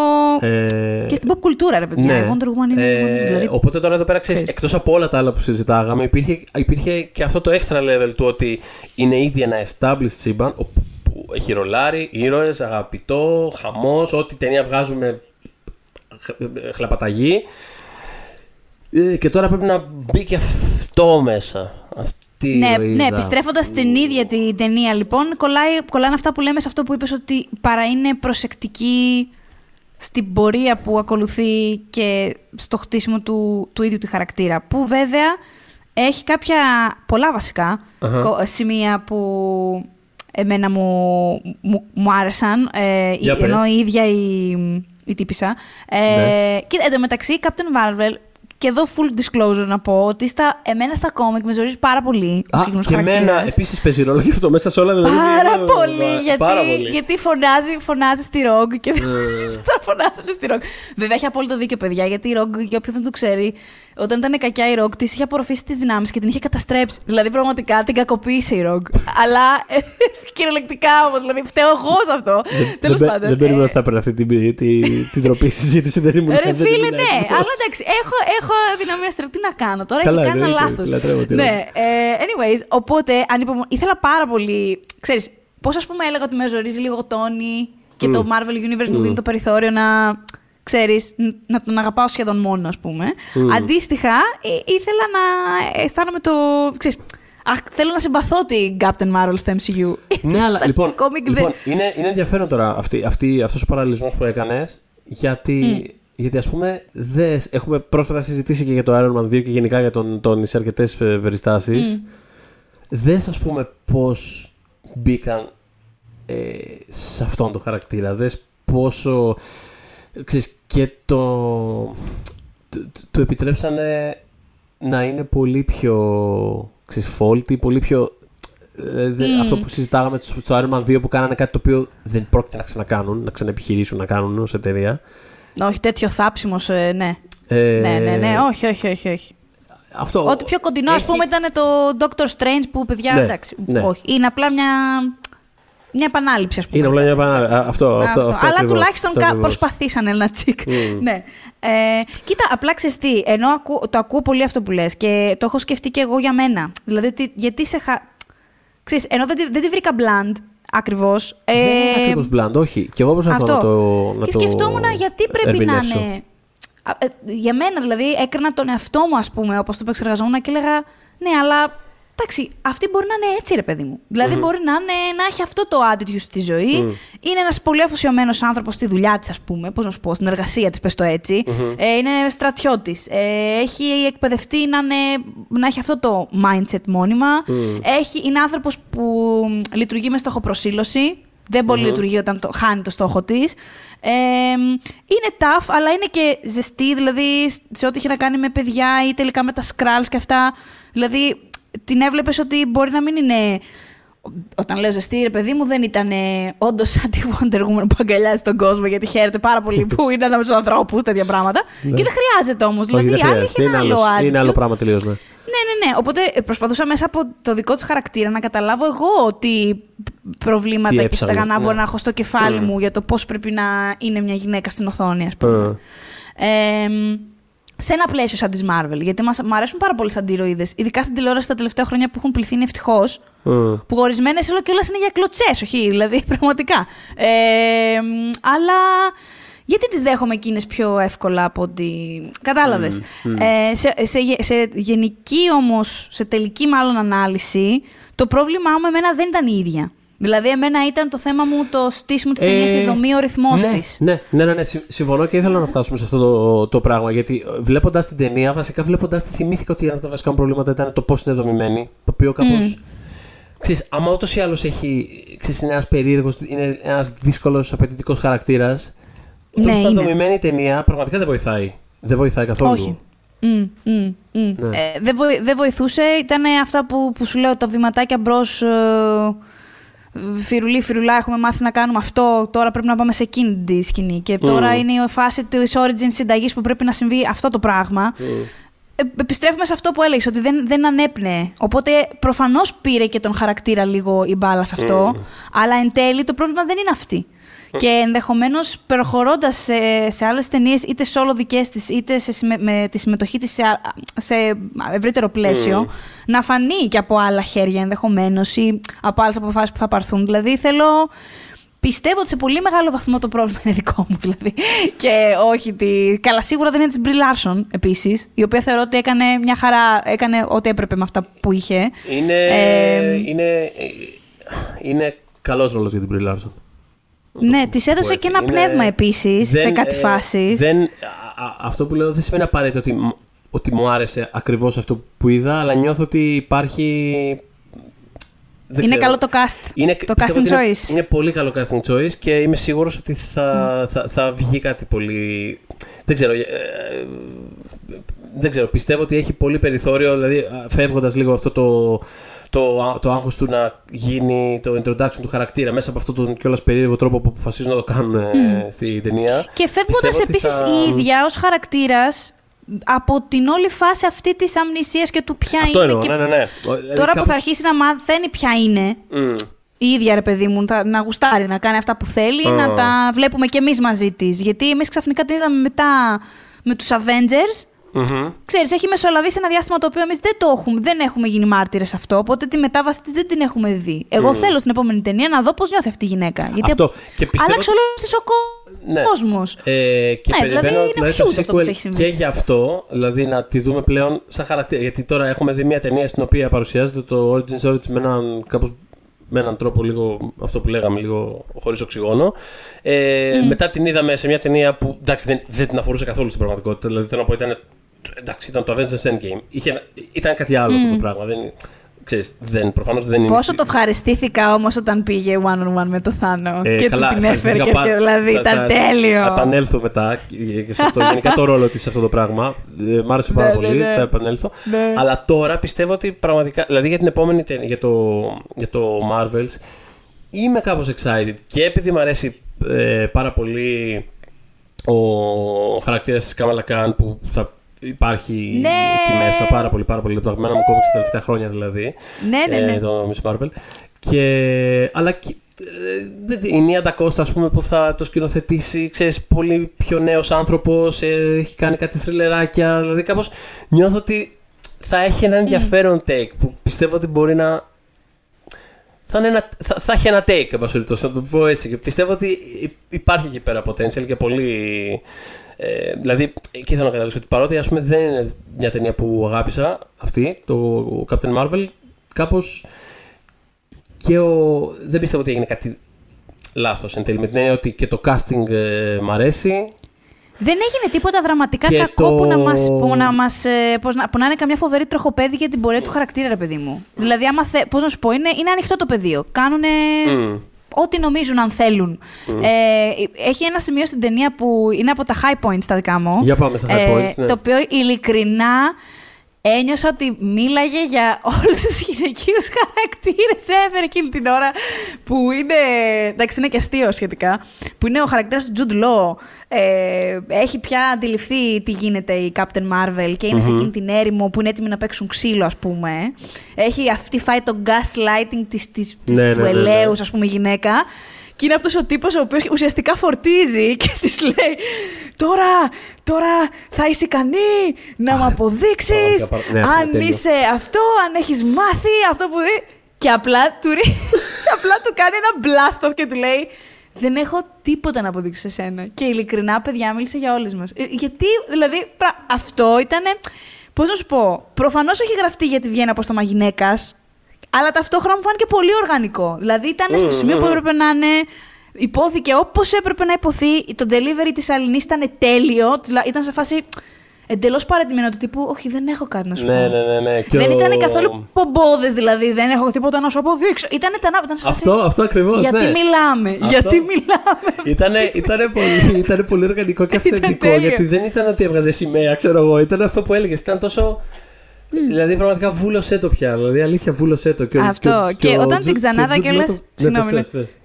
Ε, και στην pop κουλτούρα, ρε παιδιά. ναι. Η Wonder Woman είναι. Ε, δηλαδή, Οπότε τώρα εδώ πέρα ξέρεις, εκτός από όλα τα άλλα που συζητάγαμε, υπήρχε, υπήρχε και αυτό το extra level του ότι είναι ήδη ένα established σύμπαν όπου- που έχει ρολάρι, ήρωες, αγαπητό, χαμός, ό,τι ταινία βγάζουμε χ- χλαπαταγή. Ε, Και τώρα πρέπει να μπει και αυτό μέσα. Αυτή η Ναι, ηρωίδα. ναι επιστρέφοντας στην ίδια την ταινία, λοιπόν, κολλάει, κολλάνε αυτά που λέμε σε αυτό που είπες ότι παρά είναι προσεκτική στην πορεία που ακολουθεί και στο χτίσιμο του, του ίδιου του χαρακτήρα. Που βέβαια έχει κάποια πολλά βασικά Αχα. κο- σημεία που εμένα μου, μου, μου άρεσαν. Ε, Για η- ενώ πες. η ίδια η, η τύπησα. Ε, Ναι. Και εντωμεταξύ, Captain Marvel, και εδώ full disclosure να πω ότι στα, εμένα στα κόμικ με ζορίζει πάρα πολύ ο Α, συγκεκριμένος και εμένα χαρακτήρας. επίσης παίζει ρόλο και αυτό μέσα σε όλα. Δηλαδή, Πάρα ε, πολύ, ε, γιατί, πάρα πολύ. γιατί φωνάζει, φωνάζει στη Rogue και Ε. τα φωνάζουν στη Rogue. Βέβαια έχει απόλυτο δίκιο, παιδιά, γιατί η Rogue, για όποιον δεν το ξέρει, όταν ήταν κακιά η Rogue, της είχε απορροφήσει τις δυνάμεις και την είχε καταστρέψει. Δηλαδή, πραγματικά την κακοποίησε η Rogue. Αλλά ε, κυριολεκτικά όμως, δηλαδή, φταίω εγώ σε αυτό. Τέλος δεν, πάντων. δεν περίμενα ε, ότι θα έπαιρνε αυτή την, την, την τροπή συζήτηση. Δεν ήμουν Ρε δεν φίλε, ήμουν ναι. έτοιμος. Αλλά εντάξει, έχω, έχω έχω δυναμία αστέρων. Τι να κάνω τώρα, Καλά, έχει κάνει ένα εννοείται, λάθος. λατρεύω τη Ναι, ε, anyways, οπότε ανυπομο... ήθελα πάρα πολύ. Ξέρεις, πώς ας πούμε έλεγα ότι με ζορίζει λίγο ο Τόνι και το Marvel Universe μου δίνει το περιθώριο να. Ξέρεις, ν- να τον αγαπάω σχεδόν μόνο, ας πούμε. Αντίστοιχα, ε, ήθελα να αισθάνομαι το... Ξέρεις, αχ, θέλω να συμπαθώ την Captain Marvel στο MCU. Ναι, αλλά Στα λοιπόν, comic δεν- λοιπόν είναι, είναι ενδιαφέρον τώρα αυτή, αυτή, αυτός ο παραλληλισμός που έκανες γιατί, γιατί ας πούμε δες, έχουμε πρόσφατα συζητήσει και για το Iron Man 2 και γενικά για τον Τόνι σε αρκετές ε, περιστάσεις. Δες ας πούμε πώς μπήκαν ε, σε αυτόν τον χαρακτήρα. Δες πόσο ξέρεις, και το του, του- του επιτρέψανε να είναι πολύ πιο ξέρεις, faulty, πολύ πιο ε, δε- αυτό που συζητάγαμε στο στο Iron Man 2 που κάνανε κάτι το οποίο δεν πρόκειται να ξανακάνουν, να ξαναεπιχειρήσουν να κάνουν ως εταιρεία. Όχι, τέτοιο θάψιμος, ε, ναι. Ε, Ναι, ναι, ναι, όχι, όχι, όχι. όχι. Αυτό, Ό,τι πιο κοντινό, ας έχει- πούμε, ήταν το Doctor Strange που, παιδιά, Ναι, εντάξει, ναι. όχι. Είναι απλά μια, μια επανάληψη, ας πούμε. Είναι απλά μια επανάληψη. Α, Αυτό, αυτό, Αυτό. αυτό Αλλά ακριβώς, τουλάχιστον αυτό κα- ακριβώς. προσπαθήσανε ένα τσικ. Μμμ. ναι. Ε, κοίτα, απλά ξέρεις τι, ενώ ακού, το ακούω πολύ αυτό που λες και το έχω σκεφτεί και εγώ για μένα. Δηλαδή, ότι, γιατί σε χα... Ξέρεις, ενώ δεν, τη- δεν τη βρήκα bland ακριβώς. Δεν είναι ε, ακριβώς μπλαντ, όχι. Και εγώ προσπαθώ αυτό. να το να και το σκεφτόμουν γιατί πρέπει να ερμηνεύσω. είναι. Α, ε, Για μένα δηλαδή έκανα τον εαυτό μου, ας πούμε, όπως το επεξεργαζόμουν και έλεγα Ναι, αλλά εντάξει, αυτή μπορεί να είναι έτσι, ρε παιδί μου. δηλαδη μπορεί να, είναι, να έχει αυτό το attitude στη ζωή. Είναι ένας πολύ αφοσιωμένος άνθρωπος στη δουλειά της, ας πούμε. Πώς να σου πω, στην εργασία της, πες το ετσι Ε, είναι στρατιώτης. Ε, έχει εκπαιδευτεί να, είναι, να έχει αυτό το mindset μόνιμα. Έχει, είναι άνθρωπος που λειτουργεί με στοχοπροσύλωση. Δεν πολύ λειτουργεί όταν το, χάνει το στόχο της. Ε, είναι tough, αλλά είναι και ζεστή, δηλαδή σε ό,τι έχει να κάνει με παιδιά ή τελικά με τα scrolls και αυτά. Δηλαδή, την έβλεπες ότι μπορεί να μην είναι. Όταν λέω ζεστή, ρε παιδί μου, δεν ήταν όντως σαν τη Wonder Woman που αγκαλιάζει τον κόσμο γιατί χαίρεται πάρα πολύ που είναι ανάμεσα στου ανθρώπους, τέτοια πράγματα. και δεν χρειάζεται όμως. Όχι, Δηλαδή, δεν η άλλη χρειάζεται. έχει ένα είναι, άλλο άλλος- είναι attitude. άλλο πράγμα τελείως. Ναι. Ναι, ναι, ναι. Οπότε ε, προσπαθούσα μέσα από το δικό της χαρακτήρα να καταλάβω εγώ τι προβλήματα Τι και έψαχνε, στεγανά ναι. μπορεί να έχω στο κεφάλι μου για το πώς πρέπει να είναι μια γυναίκα στην οθόνη, ας πούμε. Ε, σε ένα πλαίσιο σαν της Marvel. Γιατί μας, μου αρέσουν πάρα πολύ σαν αντιροίδε. Ειδικά στην τηλεόραση τα τελευταία χρόνια που έχουν πληθύνει ευτυχώς. Μμ. Που ορισμένες όλο και όλα είναι για κλωτσές, όχι, δηλαδή πραγματικά. Ε, μ, αλλά γιατί τις δέχομαι εκείνες πιο εύκολα από ότι. Κατάλαβες. Ε, σε, σε, γε- σε γενική όμως, σε τελική μάλλον ανάλυση, το πρόβλημά μου εμένα δεν ήταν η ίδια. Δηλαδή, εμένα ήταν το θέμα μου το στήσιμο της ταινίας, η δομή, ο ρυθμός ναι, της. Ναι, ναι, ναι, ναι, συμ- συμφωνώ και ήθελα να φτάσουμε σε αυτό το, το πράγμα. Γιατί βλέποντας την ταινία, βασικά βλέποντας τη, θυμήθηκα ότι ένα από τα βασικά μου προβλήματα ήταν το πώς είναι δομημένη. Το οποίο κάπως. Ξέρεις, άμα ούτως ή άλλως έχει. Ξέρεις, είναι ένας περίεργος, είναι ένας δύσκολος, απαιτητικός χαρακτήρας. Το Ναι, ναι, είναι. είναι. δομημένη η ταινία πραγματικά δεν βοηθάει. Δεν βοηθάει καθόλου. Όχι. Μμ, μμ, μμ. Ναι. Ε, δεν, βοη- δεν βοηθούσε. Ήταν αυτά που, που σου λέω, τα βηματάκια μπρος. Ε, φιρουλί, φιρουλά, έχουμε μάθει να κάνουμε αυτό. Τώρα πρέπει να πάμε σε εκείνη τη σκηνή. Και τώρα είναι η φάση της origin συνταγής που πρέπει να συμβεί αυτό το πράγμα. Ε, επιστρέφουμε σε αυτό που έλεγες, ότι δεν, δεν ανέπνεε. Οπότε προφανώς πήρε και τον χαρακτήρα λίγο η μπάλα σε αυτό. Αλλά εν τέλει το πρόβλημα δεν είναι αυτή. Και ενδεχομένως προχωρώντας σε, σε άλλες ταινίες, είτε solo δικές της, είτε σε, συμμε- με τη συμμετοχή της σε, α- σε ευρύτερο πλαίσιο, να φανεί και από άλλα χέρια ενδεχομένως ή από άλλες αποφάσεις που θα πάρθουν. Δηλαδή θέλω. Πιστεύω ότι σε πολύ μεγάλο βαθμό το πρόβλημα είναι δικό μου, δηλαδή. Και όχι τη. Καλά, σίγουρα δεν είναι της Μπρι Λάρσον επίσης, η οποία θεωρώ ότι έκανε μια χαρά. Έκανε ό,τι έπρεπε με αυτά που είχε. Είναι, Ε, είναι, είναι καλός ρόλος για την Brie Larson. Ναι, της έδωσε έτσι. και ένα Είναι- πνεύμα επίσης σε δεν, κάτι ε, φάσεις. δεν- α- α- αυτό που λέω δεν σημαίνει απαραίτητο ότι, μ- ότι μου άρεσε ακριβώς αυτό που είδα, αλλά νιώθω ότι υπάρχει. δεν Είναι ξέρω. καλό το cast. Είναι, το πιστεύω casting ότι είναι- choice. Είναι, πολύ καλό casting choice και είμαι σίγουρος ότι θα, θα, θα βγει κάτι πολύ. Δεν ξέρω. ε, ε, δεν ξέρω. Πιστεύω ότι έχει πολύ περιθώριο, δηλαδή φεύγοντας λίγο αυτό το, το, το άγχος του να γίνει το introduction του χαρακτήρα μέσα από αυτόν τον κιόλας περίεργο τρόπο που αποφασίζουν να το κάνουν ε, στη ταινία. Και φεύγοντας Πιστεύω ότι επίσης θα- η ίδια ως χαρακτήρας από την όλη φάση αυτή της αμνησίας και του ποια Αυτό είναι. εννοώ. και Ναι, ναι, ναι. Δηλαδή, Τώρα που κάπως- θα αρχίσει να μαθαίνει ποια είναι, Μμ. η ίδια ρε παιδί μου, θα, να γουστάρει, να κάνει αυτά που θέλει, Α. να τα βλέπουμε κι εμείς μαζί της. Γιατί εμείς ξαφνικά την είδαμε μετά με τους Avengers, Μμμ. Ξέρεις, έχει μεσολαβήσει ένα διάστημα το οποίο εμείς δεν το έχουμε, δεν έχουμε γίνει μάρτυρες αυτό. Οπότε τη μετάβαση της δεν την έχουμε δει. Εγώ θέλω στην επόμενη ταινία να δω πώς νιώθει αυτή η γυναίκα. Γιατί Αυτό. Και πιστεύω άλλαξε ότι- όλος τη ο Ναι. κόσμος. Ε, και Ναι, δηλαδή περιμένω είναι δηλαδή, huge το αυτό που sequel έχει συμβεί. και γι' αυτό, δηλαδή να τη δούμε πλέον σαν χαρακτήρα. Γιατί τώρα έχουμε δει μια ταινία στην οποία παρουσιάζεται το Origin Story της με έναν κάπως με έναν τρόπο λίγο αυτό που λέγαμε, λίγο χωρίς οξυγόνο. Ε, Μετά την είδαμε σε μια ταινία που εντάξει, δεν, δεν την αφορούσε καθόλου στην πραγματικότητα. Δηλαδή θέλω να πω ήταν, εντάξει, ήταν το Avengers Endgame. Είχε, ένα- ήταν κάτι άλλο αυτό το πράγμα. Δεν, ξέρεις, δεν, προφανώς δεν είναι. Πόσο στη- το ευχαριστήθηκα όμως όταν πήγε one on one με το Θάνο. Ε, και καλά, του την έφερε. ευχαριστήθηκα Και, πάρα- και δηλαδή θα- ήταν θα- τέλειο. Θα επανέλθω μετά και- και σε αυτό. Γενικά το ρόλο της σε αυτό το πράγμα. Ε, μ' άρεσε πάρα Ναι, ναι, πολύ. ναι. Θα επανέλθω. Ναι. Αλλά τώρα πιστεύω ότι πραγματικά. Δηλαδή για την επόμενη ταινία, για το, για το Marvels, είμαι κάπως excited. Και επειδή μου αρέσει ε, πάρα πολύ ο χαρακτήρας της Kamala Khan που θα υπάρχει Ναι. εκεί μέσα πάρα πολύ, πάρα πολύ. Το αγαπημένο μου κόμιξ τα τελευταία χρόνια δηλαδή. Ναι, ναι, ναι. Ε, το Miss Marvel. Και, αλλά και, ε, δεν- η Νία Ντακώστα, ας πούμε, που θα το σκηνοθετήσει, ξέρεις, πολύ πιο νέος άνθρωπος, ε, έχει κάνει κάτι θρυλεράκια, δηλαδή κάπως νιώθω ότι θα έχει ένα ενδιαφέρον take που πιστεύω ότι μπορεί να... Θα, είναι ένα, θα, θα έχει ένα take, εν πάση περιπτώσει, να το πω έτσι. Και πιστεύω ότι υ- υπάρχει εκεί πέρα potential και πολύ. Ε, δηλαδή, εκεί θέλω να καταλήξω ότι παρότι ας πούμε, δεν είναι μια ταινία που αγάπησα αυτή, το Captain Marvel, κάπως και ο... δεν πιστεύω ότι έγινε κάτι λάθος εν τέλει. Με την έννοια ότι και το casting ε, μ' αρέσει. Δεν έγινε τίποτα δραματικά Και κακό το- που να μας, που να μας, ε, πώς να, που να είναι καμιά φοβερή τροχοπέδη για την πορεία του χαρακτήρα, ρε παιδί μου. Δηλαδή, άμα θε, πώς να σου πω, είναι, είναι ανοιχτό το πεδίο. Κάνουνε Μμ. Ό,τι νομίζουν αν θέλουν. Ε, έχει ένα σημείο στην ταινία που είναι από τα high points τα δικά μου. Για πάμε στα high points, ναι. Το οποίο ειλικρινά ένιωσα ότι μίλαγε για όλους τους γυναικείους χαρακτήρες. Έφερε εκείνη την ώρα που είναι, εντάξει είναι και αστείο σχετικά, που είναι ο χαρακτήρας του Jude Law. Ε, έχει πια αντιληφθεί τι γίνεται η Captain Marvel και ειναι σε εκείνη την έρημο που είναι έτοιμοι να παίξουν ξύλο ας πούμε. Έχει αυτή φάει το gaslighting της, της, Ναι, του ναι, ναι, ναι. ελέους ας πούμε γυναίκα. Και είναι αυτός ο τύπος ο οποίος ουσιαστικά φορτίζει και της λέει «Τώρα, τώρα θα είσαι ικανή να μου αποδείξεις πραγματικά, ναι, αν τέλειο. είσαι αυτό, αν έχεις μάθει αυτό που...» Και απλά του, ρί- απλά του κάνει ένα blast off και του λέει «Δεν έχω τίποτα να αποδείξω σε σένα». Και ειλικρινά, παιδιά, μίλησε για όλες μας. Ε, Γιατί, δηλαδή, πρα- αυτό ήταν... Πώς να σου πω, προφανώς έχει γραφτεί γιατί βγαίνει από στόμα γυναίκας, αλλά ταυτόχρονα μου φάνηκε πολύ οργανικό. Δηλαδή ήταν στο σημείο που έπρεπε να είναι. Υπόθηκε όπως έπρεπε να υποθεί. Το delivery της Αλληνής ήταν τέλειο. τουλά- Ήταν σε φάση εντελώς παρατημένο του τύπου. Όχι, δεν έχω κάτι να σου πω. Ναι, ναι, ναι. ναι. Και Δεν ο- ήταν καθόλου πομπόδες, δηλαδή. Δεν έχω τίποτα να σου αποδείξω. Ήταν τανά, ήταν σε φάση. Αυτό, αυτό ακριβώς, Γιατί ναι. μιλάμε, Αυτό- γιατί μιλάμε. Ήτανε, ήτανε, πολύ, ήτανε πολύ οργανικό και Ήταν αυθεντικό. τέλειο. γιατί δεν ήταν ότι έβγαζε σημαία, ξέρω εγώ. Ήταν αυτό που έλεγες. Ήταν τόσο. Δηλαδή, πραγματικά βούλωσέ το πια. Δηλαδή, αλήθεια, βούλωσέ το. Και ο- Αυτό. ο- Και ο όταν Τζου- την ξανάδα και ο Τζουντ κιόλας- Λό το- Συγγνώμη, Ναι, ναι. πες, πες, πες.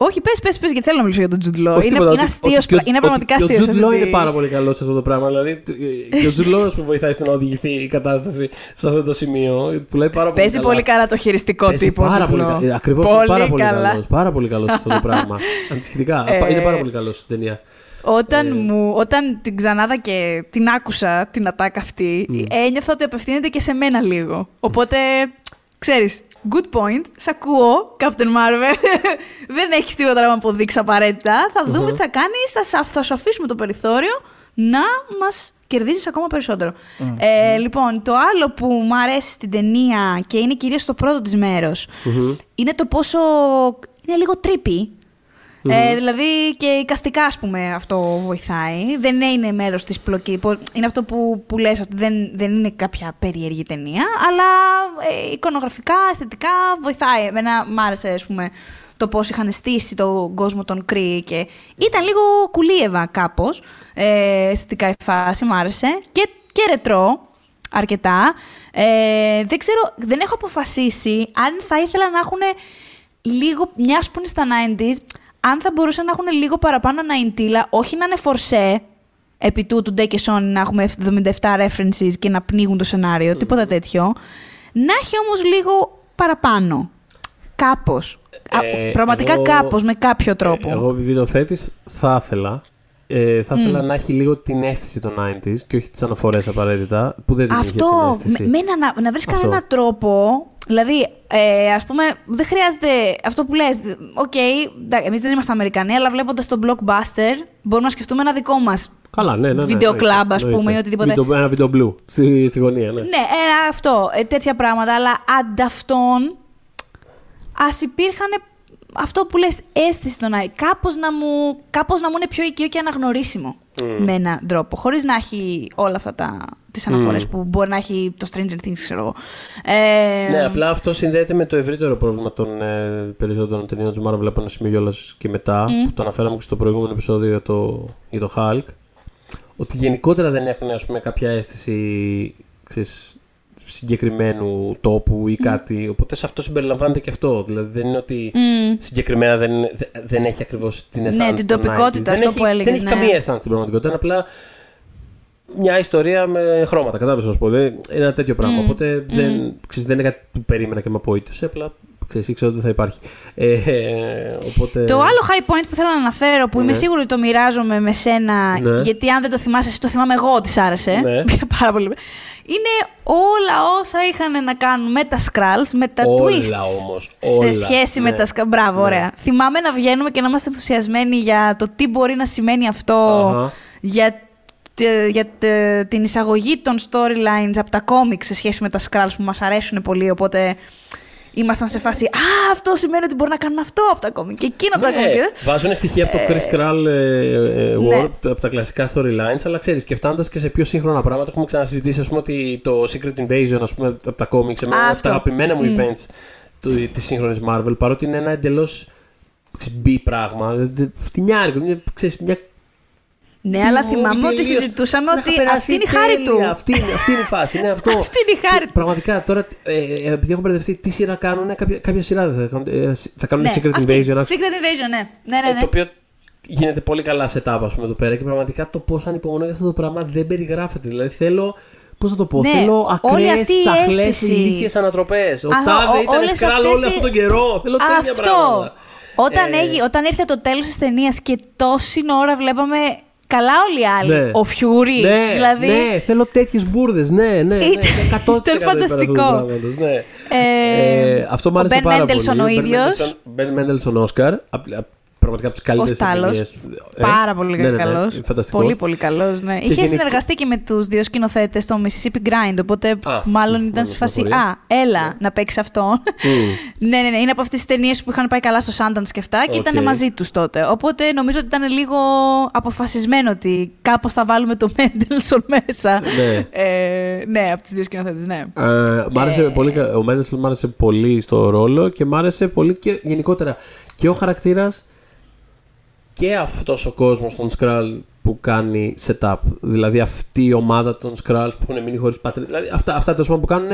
Όχι, πες, πες, πες, γιατί θέλω να μιλήσω για τον Τζουντ Λό. Όχι Είναι, τίποτα, είναι ότι- αστείο. ότι και ο- Είναι πραγματικά ότι αστείο. Και ο Τζουντ Λό είναι πάρα πολύ καλός σε αυτό το πράγμα. Δηλαδή, και ο Τζουντ Λό που βοηθάει στο να οδηγηθεί η κατάσταση σε αυτό το σημείο. Που λέει πάρα πολύ Παίζει καλά. πολύ καλά το χειριστικό Παίζει τύπο. πάρα Τζουντ πολύ Λό. καλά. Ακριβώς Πολύ πάρα πολύ καλά. καλός. Πάρα πολύ καλός σε αυτό το πράγμα. Ανησυχητικά. Ε, Είναι πάρα πολύ καλός στην ταινία. Όταν, Ε. μου, όταν την ξανάδα και την άκουσα την ατάκα αυτή, ένιωθα ότι απευθύνεται και σε μένα λίγο. Οπότε, ξέρεις, good point, σ' ακούω, Captain Marvel. Δεν έχεις τίποτα να μου αποδείξεις απαραίτητα. Θα δούμε τι θα κάνεις, θα, σα- θα σου αφήσουμε το περιθώριο να μας κερδίζεις ακόμα περισσότερο. Ε, λοιπόν, το άλλο που μου αρέσει στην ταινία και είναι κυρίως στο πρώτο της μέρος, είναι το πόσο είναι λίγο τρίπι. Ε, δηλαδή και εικαστικά, ας πούμε, αυτό βοηθάει. Δεν είναι μέρος της πλοκή. Πώς- Είναι αυτό που, που λες ότι δεν, δεν είναι κάποια περίεργη ταινία, αλλά ε, εικονογραφικά, αισθητικά βοηθάει. Εμένα μ' άρεσε, ας πούμε, το πώς είχαν στήσει τον κόσμο των Κρee και ήταν λίγο κουλίεβα κάπως, ε, αισθητικά η φάση, μ' άρεσε. Και, και ρετρό, αρκετά. Ε, δεν ξέρω, δεν έχω αποφασίσει αν θα ήθελα να έχουν λίγο, μιας που είναι στα 90s, αν θα μπορούσαν να έχουν λίγο παραπάνω 90 όχι να είναι φορσέ, επί τούτου Ντε και Sony να έχουμε 77 references και να πνίγουν το σενάριο, τίποτα τέτοιο. Να έχει όμως λίγο παραπάνω. Κάπως. Α, Ε, Πραγματικά εγώ- κάπως, με κάποιο τρόπο. Εγώ, επειδή το θέτει, θα ήθελα. Ε, θα ήθελα να έχει λίγο την αίσθηση των 90s και όχι τις αναφορές απαραίτητα. Που δεν την είχε την Αυτό, αίσθηση. με, με ένα, να, να βρεις Αυτό. κανένα τρόπο. Δηλαδή, ε, ας πούμε, δεν χρειάζεται αυτό που λες. OK, okay, εμείς δεν είμαστε Αμερικανοί, αλλά βλέποντας τον Blockbuster, μπορούμε να σκεφτούμε ένα δικό μας. Καλά, ναι, ναι. ναι, Βίντεο εννοείται, κλαμπ, ας πούμε, εννοείται. ή οτιδήποτε. Βίντεο- ένα βίντεο blue στη, στη γωνία, ναι. Ναι, ένα αυτό, ε, τέτοια πράγματα. Αλλά ανταυτόν, ας υπήρχαν αυτό που λες αίσθηση των Άι. Κάπως να, μου, κάπως να μου είναι πιο οικείο και αναγνωρίσιμο με έναν τρόπο. Χωρίς να έχει όλα αυτά τα, τις αναφορές που μπορεί να έχει το Stranger Things, ξέρω εγώ. Ε, Ναι, απλά αυτό συνδέεται με το ευρύτερο πρόβλημα των ε, περισσότερων ταινιών του Marvel από ένα σημείο κιόλας και μετά, που το αναφέραμε και στο προηγούμενο επεισόδιο για το, για το Hulk. Ότι γενικότερα δεν έχουν ας πούμε, κάποια αίσθηση ξέρεις, συγκεκριμένου τόπου ή κάτι. Οπότε σε αυτό συμπεριλαμβάνεται και αυτό. Δηλαδή δεν είναι ότι συγκεκριμένα δεν, είναι- δε- δεν έχει ακριβώς την Ναι, essence την των τοπικότητα, 90s. αυτό δεν που έχει, έλεγες, Δεν έχει ναι. καμία essence στην πραγματικότητα. Είναι απλά μια ιστορία με χρώματα. Κατάλαβες να σου πω. Δεν- Είναι ένα τέτοιο πράγμα. Οπότε δεν, ξέρεις, δεν είναι κάτι που περίμενα και με απογοήτευσε. Απλά ξέρεις, ήξερα ότι δεν θα υπάρχει. Ε, ε, οπότε... Το άλλο high point που θέλω να αναφέρω, που είμαι Ναι. σίγουρη ότι το μοιράζομαι με σένα, Ναι. γιατί αν δεν το θυμάσαι, εσύ το θυμάμαι εγώ ότι σ' άρεσε. Ναι. Πάρα πολύ. Είναι όλα όσα είχαν να κάνουν με τα Skrulls, με τα Όλα twists. όμως, Σε όλα. σχέση με Ναι. τα Skrulls. Μπράβο, Ναι. ωραία. Θυμάμαι να βγαίνουμε και να είμαστε ενθουσιασμένοι για το τι μπορεί να σημαίνει αυτό Αχα. για, τε- για τε- την εισαγωγή των storylines από τα κόμικ σε σχέση με τα Skrulls που μας αρέσουν πολύ, οπότε ήμασταν σε φάση «Α, αυτό σημαίνει ότι μπορεί να κάνουν αυτό από τα κόμικ και εκείνο από τα Ναι, κόμικ». βάζουν στοιχεία από το Chris Kral ε, ε, Ναι. War, από τα κλασικά storylines, αλλά ξέρεις, και φτάνοντα και σε πιο σύγχρονα πράγματα, έχουμε ξανασυζητήσει ας πούμε, ότι το Secret Invasion ας πούμε, από τα comics, εμένα είναι από αυτό. τα αγαπημένα μου events της σύγχρονης Marvel, παρότι είναι ένα εντελώς μπι πράγμα. δε- δε- Φτηνιάρικο, μια, ξέρεις, μια Ναι, αλλά movie θυμάμαι ότι τελείως. συζητούσαμε Να ότι είχα περάσει αυτή είναι η χάρη τέλεια, του. Αυτή, είναι- αυτή είναι η φάση. Είναι αυτό. Αυτή είναι η χάρη του. Πραγματικά τώρα, ε, ε, επειδή έχω μπερδευτεί, τι σειρά κάνουν, κάποια, κάποια σειρά δεν θα κάνουν. ε, θα κάνουν Ναι, Secret αυτή. Invasion. ας- Secret Invasion, ναι. Ναι, ναι, ε, ναι. το οποίο γίνεται πολύ καλά setup, ας πούμε, εδώ πέρα και πραγματικά το πώς ανυπομονώ για αυτό το πράγμα δεν περιγράφεται. Δηλαδή θέλω. Πώς θα το πω, Ναι, θέλω όλη ακραίες, αυτή η σαχλές, αίσθηση. ηλίθιε ανατροπές. Ο Α, τάδε ο- ήταν όλες σκράλ αυτές όλο οι- αυτόν τον καιρό. Θέλω τέτοια Αυτό. πράγματα. Όταν, Ε, έγι- όταν ήρθε το τέλος της ταινίας και τόση ώρα βλέπαμε καλά όλοι οι άλλοι. Ναι. Ο Φιούρι, Ναι, δηλαδή. ναι, θέλω τέτοιε μπουρδε. Ναι, ναι, ναι. Ήταν- 100% ήταν υπέρ αυτού του φανταστικό. πράγματος, Ναι. Ε, Ε, αυτό μου ο άρεσε Ben πάρα Mendelsohn πολύ. ο ίδιος. Μπεν Μέντελσον Όσκαρ. Πραγματικά από τι καλύτερε Στάλος. Πάρα πολύ ναι, ναι, ναι, καλός. φανταστικός. Πολύ, πολύ καλός, ναι. Είχε γενικ- συνεργαστεί και με τους δύο σκηνοθέτες στο Mississippi Grind, οπότε Α, μάλλον μ, ήταν σε φάση πληροφορία. «Α, έλα να παίξει αυτό». ναι, ναι, ναι. Είναι από αυτές τις ταινίες που είχαν πάει καλά στο Sundance και αυτά και Οκ. ήταν μαζί τους τότε. Οπότε νομίζω ότι ήταν λίγο αποφασισμένο ότι κάπως θα βάλουμε το Mendelssohn μέσα. Ναι. Ε, ναι, από τις δύο σκηνοθέτες, ναι. Ε, μ' άρεσε Ε. πολύ, κα- ο Μέντελσον μ' άρεσε πολύ στο ρόλο και μ' άρεσε πολύ και γενικότερα και ο χαρακτήρας και αυτός ο κόσμος των Skrull που κάνει setup. Δηλαδή αυτή η ομάδα των Skrulls που έχουν μείνει χωρίς πατρίδα. Δηλαδή αυτά, αυτά τέλος πάντων που κάνουν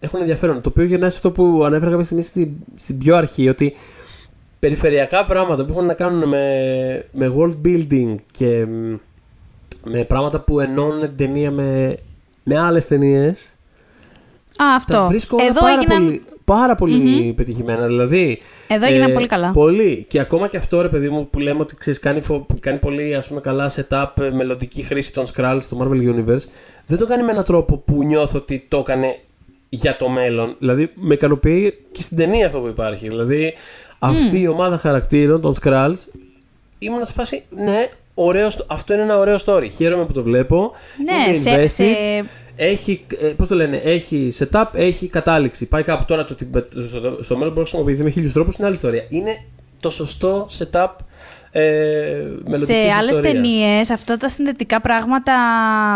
έχουν ενδιαφέρον. Το οποίο γυρνάει σε αυτό που ανέφερα κάποια στιγμή στην, στην πιο αρχή ότι περιφερειακά πράγματα που έχουν να κάνουν με, με world building και μ, με πράγματα που ενώνουν την ταινία με, με άλλες ταινίες Α, αυτό. τα βρίσκω όλα Εδώ πάρα έγιναν... πολύ, πάρα πολύ πετυχημένα. Δηλαδή, Εδώ έγιναν πολύ καλά. Πολύ. Και ακόμα και αυτό, ρε παιδί μου, που λέμε ότι ξέρεις, κάνει, φο- κάνει πολύ ας πούμε, καλά setup, ε, μελλοντική χρήση των Skrulls στο Marvel Universe, δεν το κάνει με έναν τρόπο που νιώθω ότι το έκανε για το μέλλον. Δηλαδή, με ικανοποιεί και στην ταινία αυτό που υπάρχει. Δηλαδή, αυτή η ομάδα χαρακτήρων των Skrulls, ήμουν σε φάση, ναι, ωραίο, στο- αυτό είναι ένα ωραίο story. Χαίρομαι που το βλέπω. Ναι, Είμαι σε, invested. σε, Έχει, ε, πώς το λένε, έχει setup, έχει κατάληξη. Πάει κάπου τώρα το, ότι στο, στο, στο μέλλον μπορείς να χρησιμοποιηθεί με χίλιους τρόπους, είναι άλλη ιστορία. Είναι το σωστό setup ε, σε άλλες ταινίες αυτά τα συνδετικά πράγματα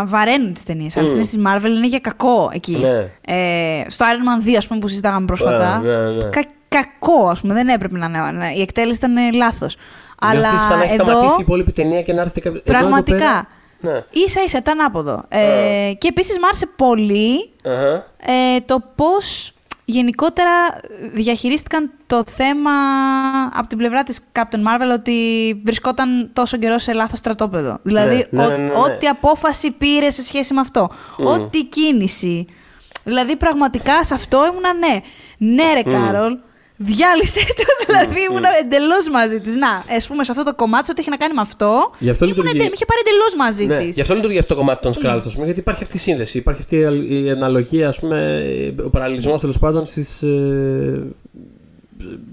βαραίνουν τις ταινίες. Άλλε Mm. ταινίε τη Marvel είναι για κακό εκεί. Ναι. Ε, στο Iron Man 2, ας πούμε, που συζητάγαμε πρόσφατα. Ναι, ναι, ναι. κα- κακό, ας πούμε. Δεν έπρεπε να είναι. να- Η εκτέλεση ήταν λάθος. Αλλά Νιώθεις σαν να έχει εδώ, σταματήσει η υπόλοιπη ταινία και να έρθει κάποιο. Ενώ εδώ πραγματικά. πέρα- Ναι. ίσα ίσα ήταν άποδο. Ε, και επίσης μου άρεσε πολύ Αχα. ε, το πώς γενικότερα διαχειρίστηκαν το θέμα από την πλευρά της Captain Marvel ότι βρισκόταν τόσο καιρό σε λάθος στρατόπεδο. Δηλαδή, ναι, ο- ναι, ναι, ναι. ό,τι απόφαση πήρε σε σχέση με αυτό, ό,τι κίνηση. Δηλαδή, πραγματικά σε αυτό ήμουνα ναι. Ναι, ρε Κάρολ, Διάλυσε το, δηλαδή ήμουν εντελώς μαζί της. Να, ας πούμε σε αυτό το κομμάτι, ό,τι έχει να κάνει με αυτό. Γι' αυτό ήμουν λειτουργεί. εντε- με είχε πάρει εντελώς μαζί Ναι, της. γι' αυτό λειτουργεί αυτό το κομμάτι των Skrulls, ας πούμε, γιατί υπάρχει αυτή η σύνδεση. Υπάρχει αυτή η η αναλογία, ας πούμε, ο παραλληλισμός τέλος πάντων στις, ε,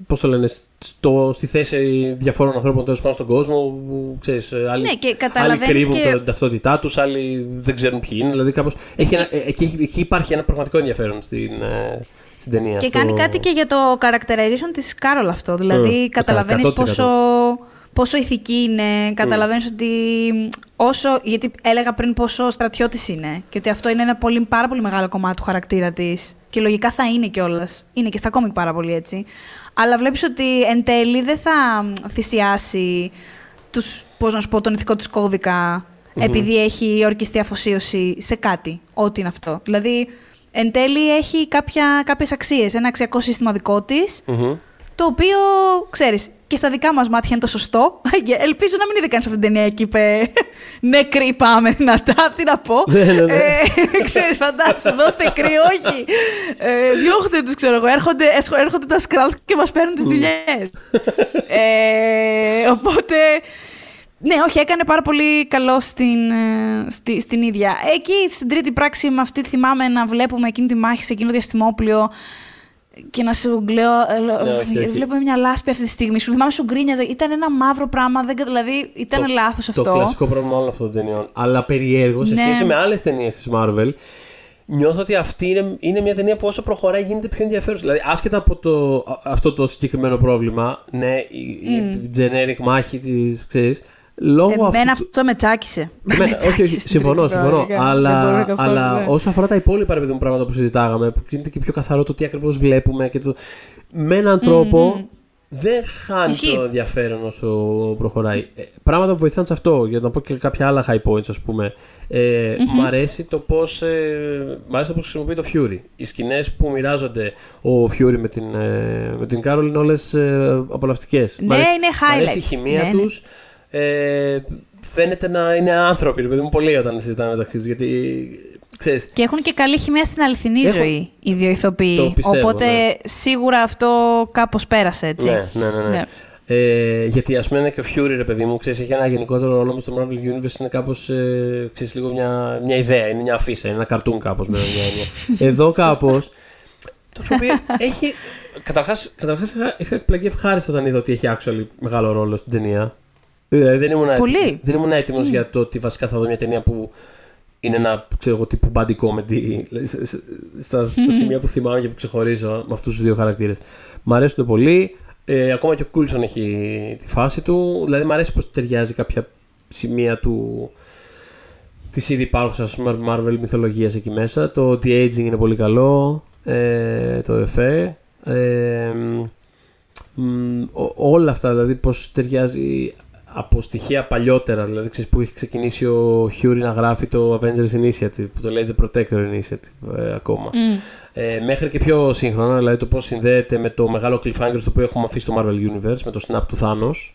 πώς το λένε, στο, στη θέση διαφόρων ανθρώπων τέλος πάντων στον κόσμο. Που, ξέρεις, ε, άλλοι, Ναι, και άλλοι καταλαβαίνεις κρύβουν και- την ταυτότητά τους, άλλοι δεν ξέρουν ποιοι είναι. Δηλαδή, κάπως, έχει ένα, ε, εκεί, εκεί υπάρχει ένα πραγματικό ενδιαφέρον στην, ε, στην ταινία. Και στο- κάνει κάτι και για το characterization της Κάρολ αυτό. Δηλαδή, Ε, καταλαβαίνεις 100%. Πόσο, πόσο ηθική είναι, καταλαβαίνεις ότι όσο, γιατί έλεγα πριν πόσο στρατιώτης είναι και ότι αυτό είναι ένα πολύ, πάρα πολύ μεγάλο κομμάτι του χαρακτήρα της και λογικά θα είναι κιόλας. Είναι και στα κόμικ πάρα πολύ έτσι. Αλλά βλέπεις ότι εν τέλει δεν θα θυσιάσει τους, πώς να σου πω, τον ηθικό της κωδικα επειδή έχει ορκιστεί αφοσίωση σε κάτι, ό,τι είναι αυτό. Δηλαδή, εν τέλει έχει κάποια, κάποιες αξίες, ένα αξιακό σύστημα δικό της, Μμμ. Το οποίο, ξέρεις, και στα δικά μας μάτια είναι το σωστό. Και Ελπίζω να μην είδε κανείς αυτή την ταινία εκεί, είπε νεκροί πάμε δυνατά, τι να πω. Ναι, ναι, ναι. Ε, ξέρεις, φαντάσου, δώστε κρύ, όχι. Ε, διώχτε τους, ξέρω εγώ, έρχονται, έσχο- έρχονται τα σκράλς και μας παίρνουν τις δουλειές. ε, οπότε, ναι, όχι, έκανε πάρα πολύ καλό στην, ε, στη, στην ίδια. Εκεί στην τρίτη πράξη με αυτή θυμάμαι να βλέπουμε εκείνη τη μάχη σε εκείνο το διαστημόπλιο και να σου λέω. ε, Ναι, όχι, όχι. Βλέπουμε μια λάσπη αυτή τη στιγμή. Σου θυμάμαι, σου γκρίνιαζε. Ήταν ένα μαύρο πράγμα. Δεν, κατα- δηλαδή ήταν Το- λάθος αυτό. Το κλασικό πρόβλημα όλων αυτών των ταινιών. Αλλά περιέργως σε Ναι. σχέση με άλλες ταινίες της Marvel, νιώθω ότι αυτή είναι, είναι μια ταινία που όσο προχωράει γίνεται πιο ενδιαφέρουσα. Δηλαδή, άσχετα από το, α- αυτό το συγκεκριμένο πρόβλημα, ναι, η, η generic μάχη της, ξέρεις, λόγω Εμένα αυτού. αυτό με τσάκισε. Εμένα- Με όχι, όχι, τσάκισε στην συμφωνώ, τρίτη συμφωνώ. πραγματικά. Δεν Αλλά, μπορώ καθόλου, αλλά ναι. όσο αφορά τα υπόλοιπα ρε παιδί μου, πράγματα που συζητάγαμε, που γίνεται και πιο καθαρό το τι ακριβώς βλέπουμε και το. Με έναν τρόπο δεν χάνει Ισχύει. το ενδιαφέρον όσο προχωράει. Ε, πράγματα που βοηθάνε σε αυτό, για να πω και κάποια άλλα high points, ας πούμε. Ε, Μ' αρέσει το πώς ε, μ' αρέσει το πώς χρησιμοποιεί το Fury. Οι σκηνές που μοιράζονται ο Fury με την, ε, με την Carol είναι όλες ε, απολαυστικές. Ναι, είναι Μ' αρέσει η highlights. χημεία Ναι, ναι. Τους. Ε, φαίνεται να είναι άνθρωποι, ρε παιδί μου, πολύ όταν συζητάμε μεταξύ τους. Γιατί ξέρεις, Και έχουν και καλή χημεία στην αληθινή Έχω- ζωή οι δύο ηθοποιοί. Το πιστεύω, Οπότε ναι. σίγουρα αυτό κάπως πέρασε έτσι. Ναι, ναι, ναι. ναι. Ναι. Ε, γιατί ας πούμε είναι και ο Fury, ρε παιδί μου, ξέρεις, έχει ένα γενικότερο ρόλο με στο Marvel Universe. Είναι κάπως, ε, ξέρεις, λίγο μια, μια ιδέα, είναι μια αφίσα, είναι ένα καρτούν κάπως με μια έννοια. Εδώ κάπως. το οποίο έχει. Καταρχάς, καταρχάς είχα, είχα εκπλαγεί ευχάριστα όταν είδα ότι έχει actually μεγάλο ρόλο στην ταινία. Δηλαδή δεν ήμουν Πολύ. έτοιμος, δεν ήμουν έτοιμος για το ότι βασικά θα δω μια ταινία που είναι ένα ξέρω εγώ, τύπου buddy comedy δηλαδή, στα, στα- στα σημεία που θυμάμαι και που ξεχωρίζω με αυτούς τους δύο χαρακτήρες. Μ' αρέσουν πολύ. Ε, ακόμα και ο Κούλσον έχει τη φάση του. Δηλαδή μ' αρέσει πως ταιριάζει κάποια σημεία του της ήδη υπάρχουσας Marvel μυθολογίας εκεί μέσα. Το anti-aging είναι πολύ καλό. Ε, το εφέ. Ε, μ, ό- όλα αυτά, δηλαδή πώς ταιριάζει από στοιχεία παλιότερα, δηλαδή ξέρεις, που έχει ξεκινήσει ο Φιούρι να γράφει το Avengers Initiative, που το λέει The Protector Initiative ε, ακόμα. Μμ. Ε, μέχρι και πιο σύγχρονα, δηλαδή το πώς συνδέεται με το μεγάλο cliffhanger στο οποίο έχουμε αφήσει το Marvel Universe, με το snap του Thanos.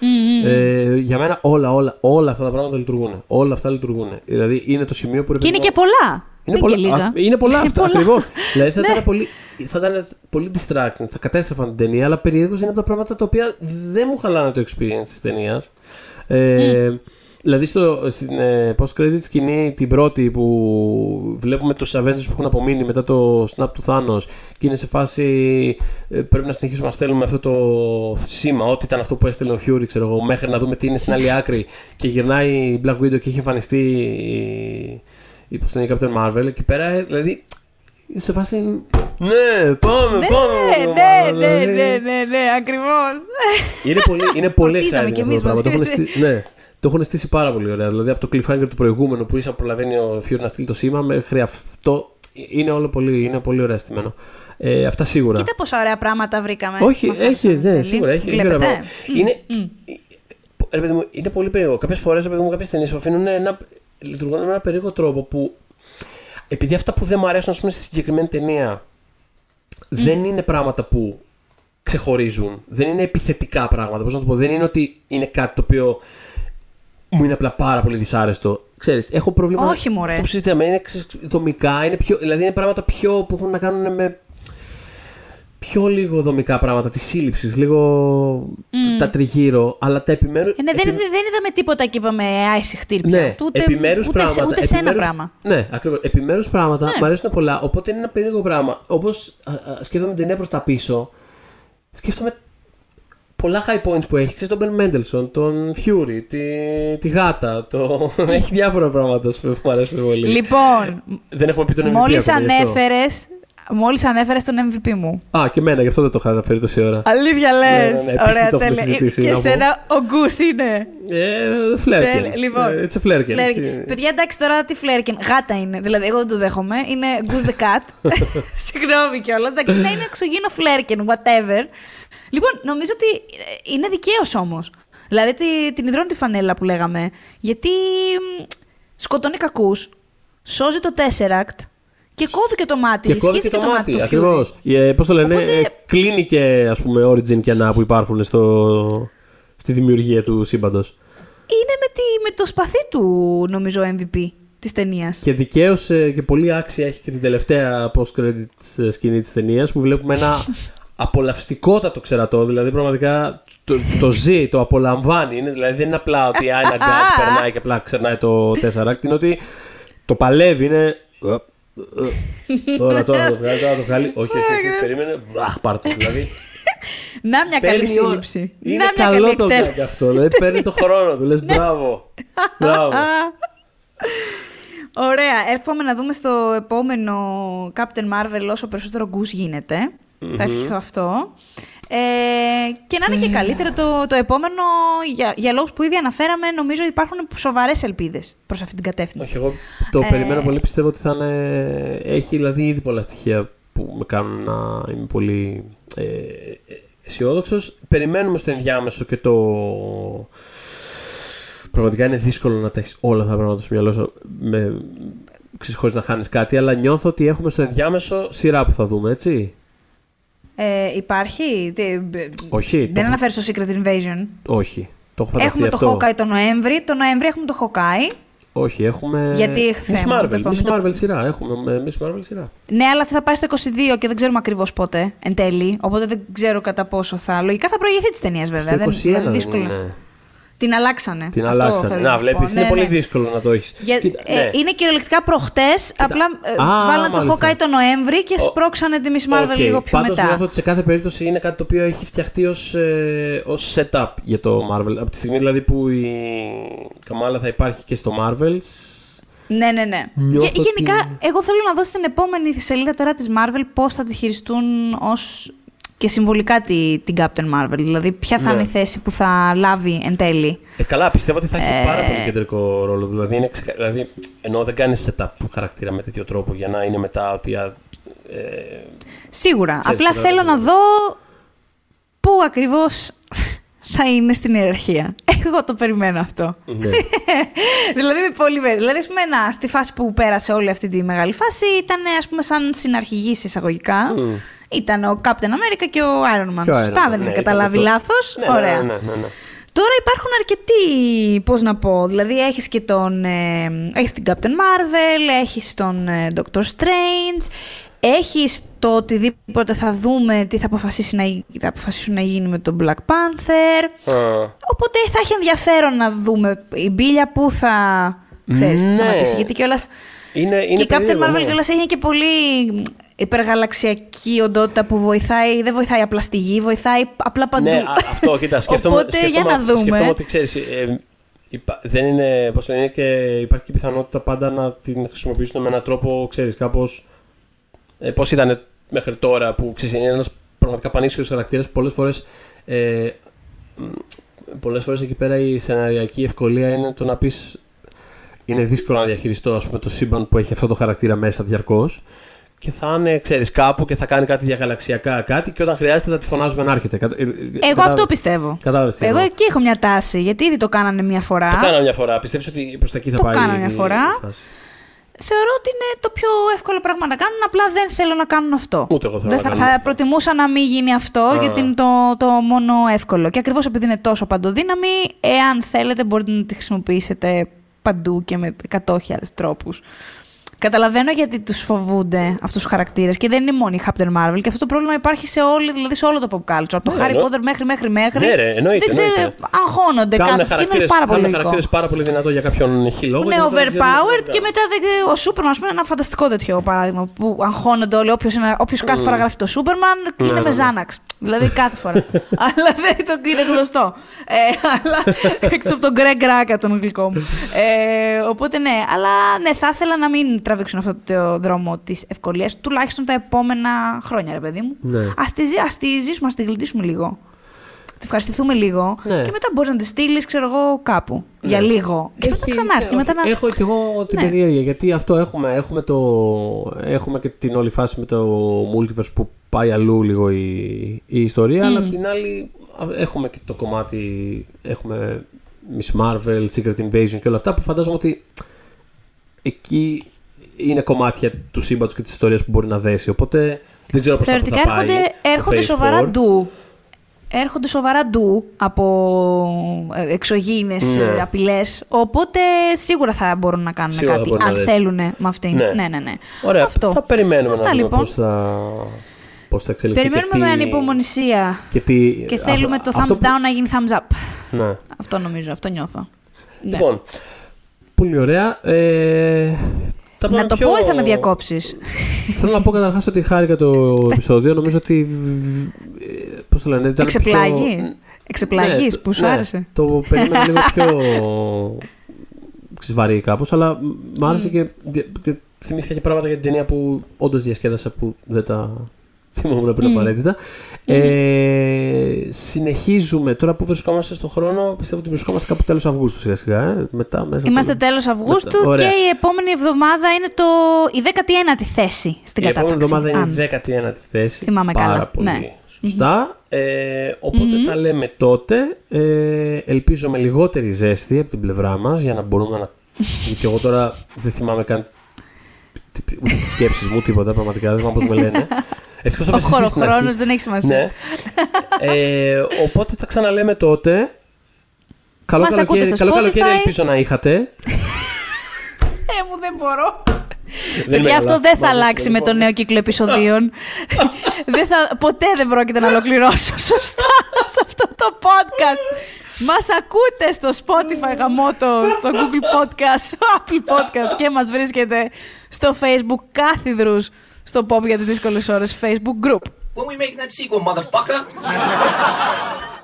Μμ, μμ. Ε, για μένα όλα, όλα, όλα αυτά τα πράγματα λειτουργούν. Όλα αυτά λειτουργούν. Δηλαδή είναι το σημείο που... ρε Και είναι παιδί και μου, πολλά. είναι Δεν πολλά, και λίγα. α, είναι πολλά Είναι αυτά, πολλά. ακριβώς. δηλαδή θα, Ναι. ήταν πολύ, θα ήταν πολύ distracting, θα κατέστρεφαν την ταινία, αλλά περιέργως είναι από τα πράγματα τα οποία δεν μου χαλάνε το experience της ταινίας. Ε, Δηλαδή στο, στην ε, post-credit σκηνή την πρώτη που βλέπουμε τους Avengers που έχουν απομείνει μετά το snap του Thanos και είναι σε φάση ε, πρέπει να συνεχίσουμε να στέλνουμε αυτό το σήμα, ό,τι ήταν αυτό που έστελνε ο Fury ξέρω εγώ, μέχρι να δούμε τι είναι στην άλλη άκρη. Και γυρνάει η Black Widow και έχει εμφανιστεί η, η, πώς λένε, η Captain Marvel. Εκεί πέρα ε, δηλαδή είναι σε φάση ναι πάμε Ναι, πάμε ναι, ομάδα», ναι, ναι, δηλαδή. ναι, ναι, ναι, ακριβώς. Είναι πολύ, είναι πολύ Φορτίζαμε exciting κι αυτό εμείς το πράγμα. Το έχουν, μας. στήσει, ναι, το έχουν στήσει πάρα πολύ ωραία. Δηλαδή από το cliffhanger του προηγούμενου που ίσα προλαβαίνει ο Φιούρ να στείλει το σήμα μέχρι αυτό. Είναι όλο πολύ, είναι πολύ ωραία στημένο. Ε, αυτά σίγουρα. Κοίτα πόσα ωραία πράγματα βρήκαμε. Όχι, Μας έχει, άφησαν ναι, τέλει. σίγουρα έχει. έχει Βλέπετε; ωραία πράγματα. Μμ, Είναι, μμ. ρε παιδί μου, είναι πολύ περίεργο. Κάποιες φορές, ρε παιδί μου, κάποιες ταινίες αφήνουν ένα, λειτουργούν με ένα περίεργο τρόπο που. Επειδή αυτά που δεν μου αρέσουν, ας πούμε, στη συγκεκριμένη ταινία δεν είναι πράγματα που ξεχωρίζουν. Δεν είναι επιθετικά πράγματα. Πώς να το πω, δεν είναι ότι είναι κάτι το οποίο μου είναι απλά πάρα πολύ δυσάρεστο. Ξέρεις, έχω πρόβλημα. Όχι, μωρέ. Αυτό που συζητάμε είναι ξέρεις, δομικά, είναι πιο, δηλαδή είναι πράγματα πιο που έχουν να κάνουν με πιο λίγο δομικά πράγματα της σύλληψης, λίγο τα τριγύρω, αλλά τα επιμέρου. Ε, ναι, δεν, δεν είδαμε τίποτα και είπαμε άιση χτύρπια. Ναι, ούτε, επιμέρους ούτε, πράγματα. ούτε σε ένα επιμέρους- πράγμα. Ναι, ακριβώς. Επιμέρους πράγματα Ναι. μου αρέσουν πολλά. Οπότε είναι ένα περίεργο πράγμα. Όπως σκέφτομαι την ταινία προς τα πίσω, σκέφτομαι πολλά high points που έχει. Ξέρεις τον Ben Mendelssohn, τον Fury, τη, τη γάτα. Το... έχει διάφορα πράγματα που μου αρέσουν πολύ. Λοιπόν, Δεν έχουμε πει τον MVP μόλις ακόμα, γι' αυτό. ανέφερες, μόλις ανέφερες τον MVP μου. Α, και εμένα, γι' αυτό δεν το είχα αναφέρει τόση ώρα. Αλήθεια λες. Ναι, ναι, ναι, επίσης Ωραία, το έχουμε τέλεια. συζητήσει, Και να πω. σένα ο Γκους είναι. Ε, φλέρκεν. Τέλεια, λοιπόν. Ε, It's a flerken. Φλέρκεν. Τι- Παιδιά, εντάξει τώρα τι φλέρκεν. Γάτα είναι. Δηλαδή, εγώ δεν το δέχομαι. Είναι Goose the Cat. Συγγνώμη κιόλας. Εντάξει, ναι, είναι εξωγήινο φλέρκεν, whatever. Λοιπόν, νομίζω ότι ε, είναι δικαίω όμως. Δηλαδή, τη- την υδρώνει τη φανέλα που λέγαμε. Γιατί μ, σκοτώνει κακούς, σώζει το Tesseract και κόβει και το μάτι. Και κόβει σκίζει και το μάτι, του Fury. ακριβώ. Πώς το λένε, Οπότε- ε, κλείνει και ας πούμε origin κενά που υπάρχουν στο, στη δημιουργία του σύμπαντος. Είναι με, τη, με το σπαθί του, νομίζω, MVP της ταινίας. Και δικαίως και πολύ άξια έχει και την τελευταία post-credits ε, σκηνή της ταινίας που βλέπουμε ένα απολαυστικότατο ξερατό. Δηλαδή πραγματικά το, το ζει, το απολαμβάνει. Είναι, δηλαδή δεν είναι απλά ότι α, ένα γκάτ περνάει και απλά ξερνάει το 4 Είναι ότι το παλεύει, είναι. Ε, ε, Τώρα, τώρα θα το βγάλει, τώρα θα το βγάλει. Όχι, όχι, όχι, περίμενε. Αχ, πάρ' το. Δηλαδή. Να μια καλή παίρνει ώρα. σύλληψη. Είναι Να μια καλό καλή το εκτέλεση. γκάτ αυτό. Δηλαδή παίρνει το χρόνο του. Λες μπράβο. Μπράβο. Ωραία. Εύχομαι να δούμε στο επόμενο Captain Marvel όσο περισσότερο γκους γίνεται. Θα ευχηθώ αυτό. Ε, και να είναι και καλύτερο το, το επόμενο, για, για λόγους που ήδη αναφέραμε, νομίζω υπάρχουν σοβαρές ελπίδες προς αυτή την κατεύθυνση. Όχι, εγώ το Ε, περιμένω πολύ. Πιστεύω ότι θα είναι. Έχει δηλαδή ήδη πολλά στοιχεία που με κάνουν να είμαι πολύ ε, αισιόδοξος. Περιμένουμε στο ενδιάμεσο και το. Πραγματικά είναι δύσκολο να τα έχεις όλα αυτά τα πράγματα στο μυαλό σου με, ξέρεις, χωρίς να χάνεις κάτι, αλλά νιώθω ότι έχουμε στο ενδιάμεσο σειρά που θα δούμε, έτσι. Ε, υπάρχει; Τι, Όχι, το Δεν έχω- αναφέρεις στο Secret Invasion; Όχι. Το έχω φανταστεί Έχουμε το αυτό. Hawkeye το Νοέμβρη. Το Νοέμβρη έχουμε το Hawkeye. Όχι, έχουμε. Γιατί Miss θέμα, Marvel, τέλος πάντων, Miss το- Marvel σειρά. Έχουμε ε, Miss Marvel σειρά. Ναι, αλλά αυτή θα πάει στο 22 και δεν ξέρουμε ακριβώς πότε εν τέλει. Οπότε δεν ξέρω κατά πόσο θα. Λογικά θα προηγηθεί της ταινίας βέβαια. Στο δεν, 21 δηλαδή δεν δύσκολο. είναι. Την αλλάξανε. Την Αυτό αλλάξανε. θέλω Να, πω. βλέπεις. Ναι, είναι πολύ ναι. δύσκολο να το έχεις. Για, ε, Είναι κυριολεκτικά προχτές. Απλά ε, Α, βάλαν το μάλιστα. Hawkeye το Νοέμβρη και σπρώξανε τη Miss Marvel λίγο πιο Πάντως μετά. νιώθω ότι σε κάθε περίπτωση είναι κάτι το οποίο έχει φτιαχτεί ως, ε, ως setup για το Marvel. Από τη στιγμή δηλαδή που η Καμάλα θα υπάρχει και στο Marvels. Ναι, ναι, ναι. Νιώθω Και γενικά, ότι- εγώ θέλω να δω στην επόμενη σελίδα τώρα της Marvel πώς θα τη χειριστούν ως και συμβολικά τη, την Captain Marvel. Δηλαδή, ποια θα Ναι. είναι η θέση που θα λάβει εν τέλει; Ε, καλά, πιστεύω ότι θα έχει Ε. πάρα πολύ κεντρικό ρόλο. Δηλαδή, είναι ξεκα... δηλαδή ενώ δεν κάνεις setup χαρακτήρα με τέτοιο τρόπο για να είναι μετά ότι. α, Ε, Σίγουρα. Ξέρεις, Απλά καταλαβαίνεις, θέλω να ναι. δω πού ακριβώς θα είναι στην ιεραρχία. Εγώ το περιμένω αυτό. ναι. δηλαδή είμαι πολύ περίεργη. Δηλαδή, ας πούμε, να, στη φάση που πέρασε όλη αυτή τη μεγάλη φάση ήταν ας πούμε σαν συναρχηγής εισαγωγικά. Μμ. Ήταν ο Captain America και ο Iron Man. Και ο Σωστά, Iron Man, δεν ναι, είχα ήταν καταλάβει αυτό. λάθος. Ναι, ναι, Ωραία. ναι, ναι, ναι, ναι. Τώρα υπάρχουν αρκετοί, πώς να πω, δηλαδή έχεις και τον, ε, έχεις την Captain Marvel, έχεις τον ε, Doctor Strange, έχεις το οτιδήποτε θα δούμε, τι θα, αποφασίσει να, γι- θα αποφασίσουν να γίνει με τον Black Panther. Α, Οπότε θα έχει ενδιαφέρον να δούμε η μπίλια που θα, ξέρεις, θα Ναι. σταματήσει. Γιατί κιόλας είναι, είναι και η Captain περίεργο, Marvel ναι. κιόλας έχει και πολύ υπεργαλαξιακή οντότητα που βοηθάει, δεν βοηθάει απλά στη γη, βοηθάει απλά παντού. Ναι, α, αυτό, κοίτα, σκέφτομαι, Οπότε, για σκέφτομαι, να δούμε. σκέφτομαι ότι ξέρεις, ε, υπά- δεν είναι, πώς λένε, και υπάρχει και πιθανότητα πάντα να την χρησιμοποιήσουν με έναν τρόπο, ξέρεις, κάπως, ε, πώς ήταν μέχρι τώρα που ξέρεις, είναι ένας πραγματικά πανίσιος χαρακτήρας, πολλές φορές, ε, μ, πολλές φορές εκεί πέρα η σεναριακή ευκολία είναι το να πεις είναι δύσκολο να διαχειριστώ ας πούμε, το σύμπαν που έχει αυτό το χαρακτήρα μέσα διαρκώς και θα είναι, ξέρεις, κάπου και θα κάνει κάτι διαγαλαξιακά κάτι και όταν χρειάζεται θα τη φωνάζουμε να έρχεται. Κατα- ε, ε, Εγώ κατάλαβες- αυτό πιστεύω. Κατάλαβες τι Εγώ εννοώ. εκεί έχω μια τάση, γιατί ήδη το κάνανε μια φορά. Το κάνα μια φορά. Πιστεύεις ότι προς τα εκεί θα Το πάει κάνα η- μια η φορά. φάση. Θεωρώ ότι είναι το πιο εύκολο πράγμα να κάνουν, απλά δεν θέλω να κάνουν αυτό. Ούτε εγώ θέλω Δεν να θα, κάνω θα αυτό. προτιμούσα να μην γίνει αυτό, Α. γιατί είναι το, το μόνο εύκολο. Και ακριβώς επειδή είναι τόσο παντοδύναμη, εάν θέλετε μπορείτε να τη χρησιμοποιήσετε παντού και με 100.000 τρόπους. Καταλαβαίνω γιατί τους φοβούνται αυτούς τους χαρακτήρες και δεν είναι μόνο η Captain Marvel. Και αυτό το πρόβλημα υπάρχει σε, όλη, δηλαδή σε όλο το pop culture. Από το Ναι, Harry εννοώ. Potter μέχρι μέχρι μέχρι. Ναι, ρε, εννοείται, δεν ξέρω, εννοείται. αγχώνονται Κάνουν κάθε. Και είναι χαρακτήρες, πάρα πολύ κάνουν λογικό. χαρακτήρες πάρα πολύ δυνατό για κάποιον χιλόγο. Είναι overpowered και μετά δεν- ο Σούπερμαν, ας πούμε, είναι ένα φανταστικό τέτοιο παράδειγμα. Που αγχώνονται όλοι. Όποιος κάθε φορά γράφει το Σούπερμαν είναι Ναι, με ναι. Ζάναξ. Δηλαδή κάθε φορά. αλλά δεν το είναι γνωστό. Ε, αλλά έξω από τον Γκρέγκ Ράκα, τον γλυκό μου. Ε, οπότε ναι, αλλά ναι, θα ήθελα να μην τραβήξουν αυτό το δρόμο της ευκολίας, τουλάχιστον τα επόμενα χρόνια, ρε παιδί μου. Ναι. Α τη, ζη- ας τη ζήσουμε, ας τη γλιτήσουμε λίγο. Τη ευχαριστηθούμε λίγο Ναι. και μετά μπορείς να τη στείλεις, ξέρω εγώ, κάπου. Για λίγο. Και μετά ξανάρθει. και μετά να... Έχω και εγώ την Ναι. περιέργεια γιατί αυτό έχουμε, έχουμε, το, έχουμε και την όλη φάση με το multiverse που πάει αλλού λίγο η, η ιστορία, αλλά απ' την άλλη α, έχουμε και το κομμάτι, έχουμε Miss Marvel, Secret Invasion και όλα αυτά που φαντάζομαι ότι εκεί είναι κομμάτια του σύμπαντος και της ιστορίας που μπορεί να δέσει, οπότε δεν ξέρω πώς Θεωρητικά θα, θα πάει. έρχονται, το έρχονται Phase σοβαρά 4. ντου. Έρχονται σοβαρά ντου από ε, εξωγήινες Ναι. ε, απειλές, οπότε σίγουρα θα μπορούν να κάνουν Σίγουρα θα κάτι, μπορούν να αν δέσει. θέλουν με αυτήν. Ναι. Ναι, ναι, ναι. Ωραία, Αυτό. θα περιμένουμε Αυτά, να δούμε λοιπόν. πώς θα, πώς θα εξελιχθεί Περιμένουμε και με τι- ανυπομονησία και, τι, και θέλουμε το thumbs αυτό που- down να γίνει thumbs up. Ναι. Αυτό νομίζω, αυτό νιώθω. Ναι. Λοιπόν, πολύ ωραία. Ε, τα να πάμε το πιο- πω ή θα με διακόψεις; Θέλω να πω καταρχάς ότι χάρηκα το επεισόδιο. Νομίζω ότι. Πώς το λένε, ήταν Εξεπλάγει; πιο- Εξεπλαγείς Ναι, που σου ναι, άρεσε; Το περίμενα λίγο πιο. ξυβαρή κάπως, αλλά μ' άρεσε και, και θυμήθηκα και πράγματα για την ταινία που όντως διασκέδασα που δεν τα θυμόμουν πριν απαραίτητα. Ε, συνεχίζουμε τώρα που βρισκόμαστε στον χρόνο. Πιστεύω ότι βρισκόμαστε κάπου τέλος Αυγούστου σιγά σιγά. Ε. Μετά, μέσα Είμαστε το- τέλος Αυγούστου Μετά, ωραία. και η επόμενη εβδομάδα είναι το... η 19η θέση στην Η επόμενη κατάταξη. εβδομάδα είναι αν- η 19η θέση. Θυμάμαι Πάρα καλά. πολύ Ναι. σωστά. Ε, οποτε τα λέμε τότε. Ε, ελπίζω με λιγότερη ζέστη από την πλευρά μας για να μπορούμε να... Γιατί εγώ τώρα δεν θυμάμαι καν τι- τι- ούτε τις σκέψεις μου, τίποτα πραγματικά. Δεν θυμάμαι πώς με λένε. Ευτυχώς το Ο πες εσύ στην αρχή. χωροχρόνος δεν έχει σημασία. Ναι. Ε, οπότε θα ξαναλέμε τότε. Καλό Μας ακούτε καλοκαίρι, στο καλό καλοκαίρι Spotify. ελπίζω να είχατε. Ε, μου δεν μπορώ. Δεν Γι' είμαι αυτό καλά. δεν θα Μαζί σου, αλλάξει με λοιπόν. το νέο κύκλο επεισοδίων. δεν θα, ποτέ δεν πρόκειται να ολοκληρώσω σωστά σε αυτό το podcast. Μας ακούτε στο Spotify γαμότο, στο Google Podcast, στο Apple Podcast και μας βρίσκεται στο Facebook κάθιδρους στο Pop για τις δύσκολες ώρες Facebook group. When we making that sequel, motherfucker?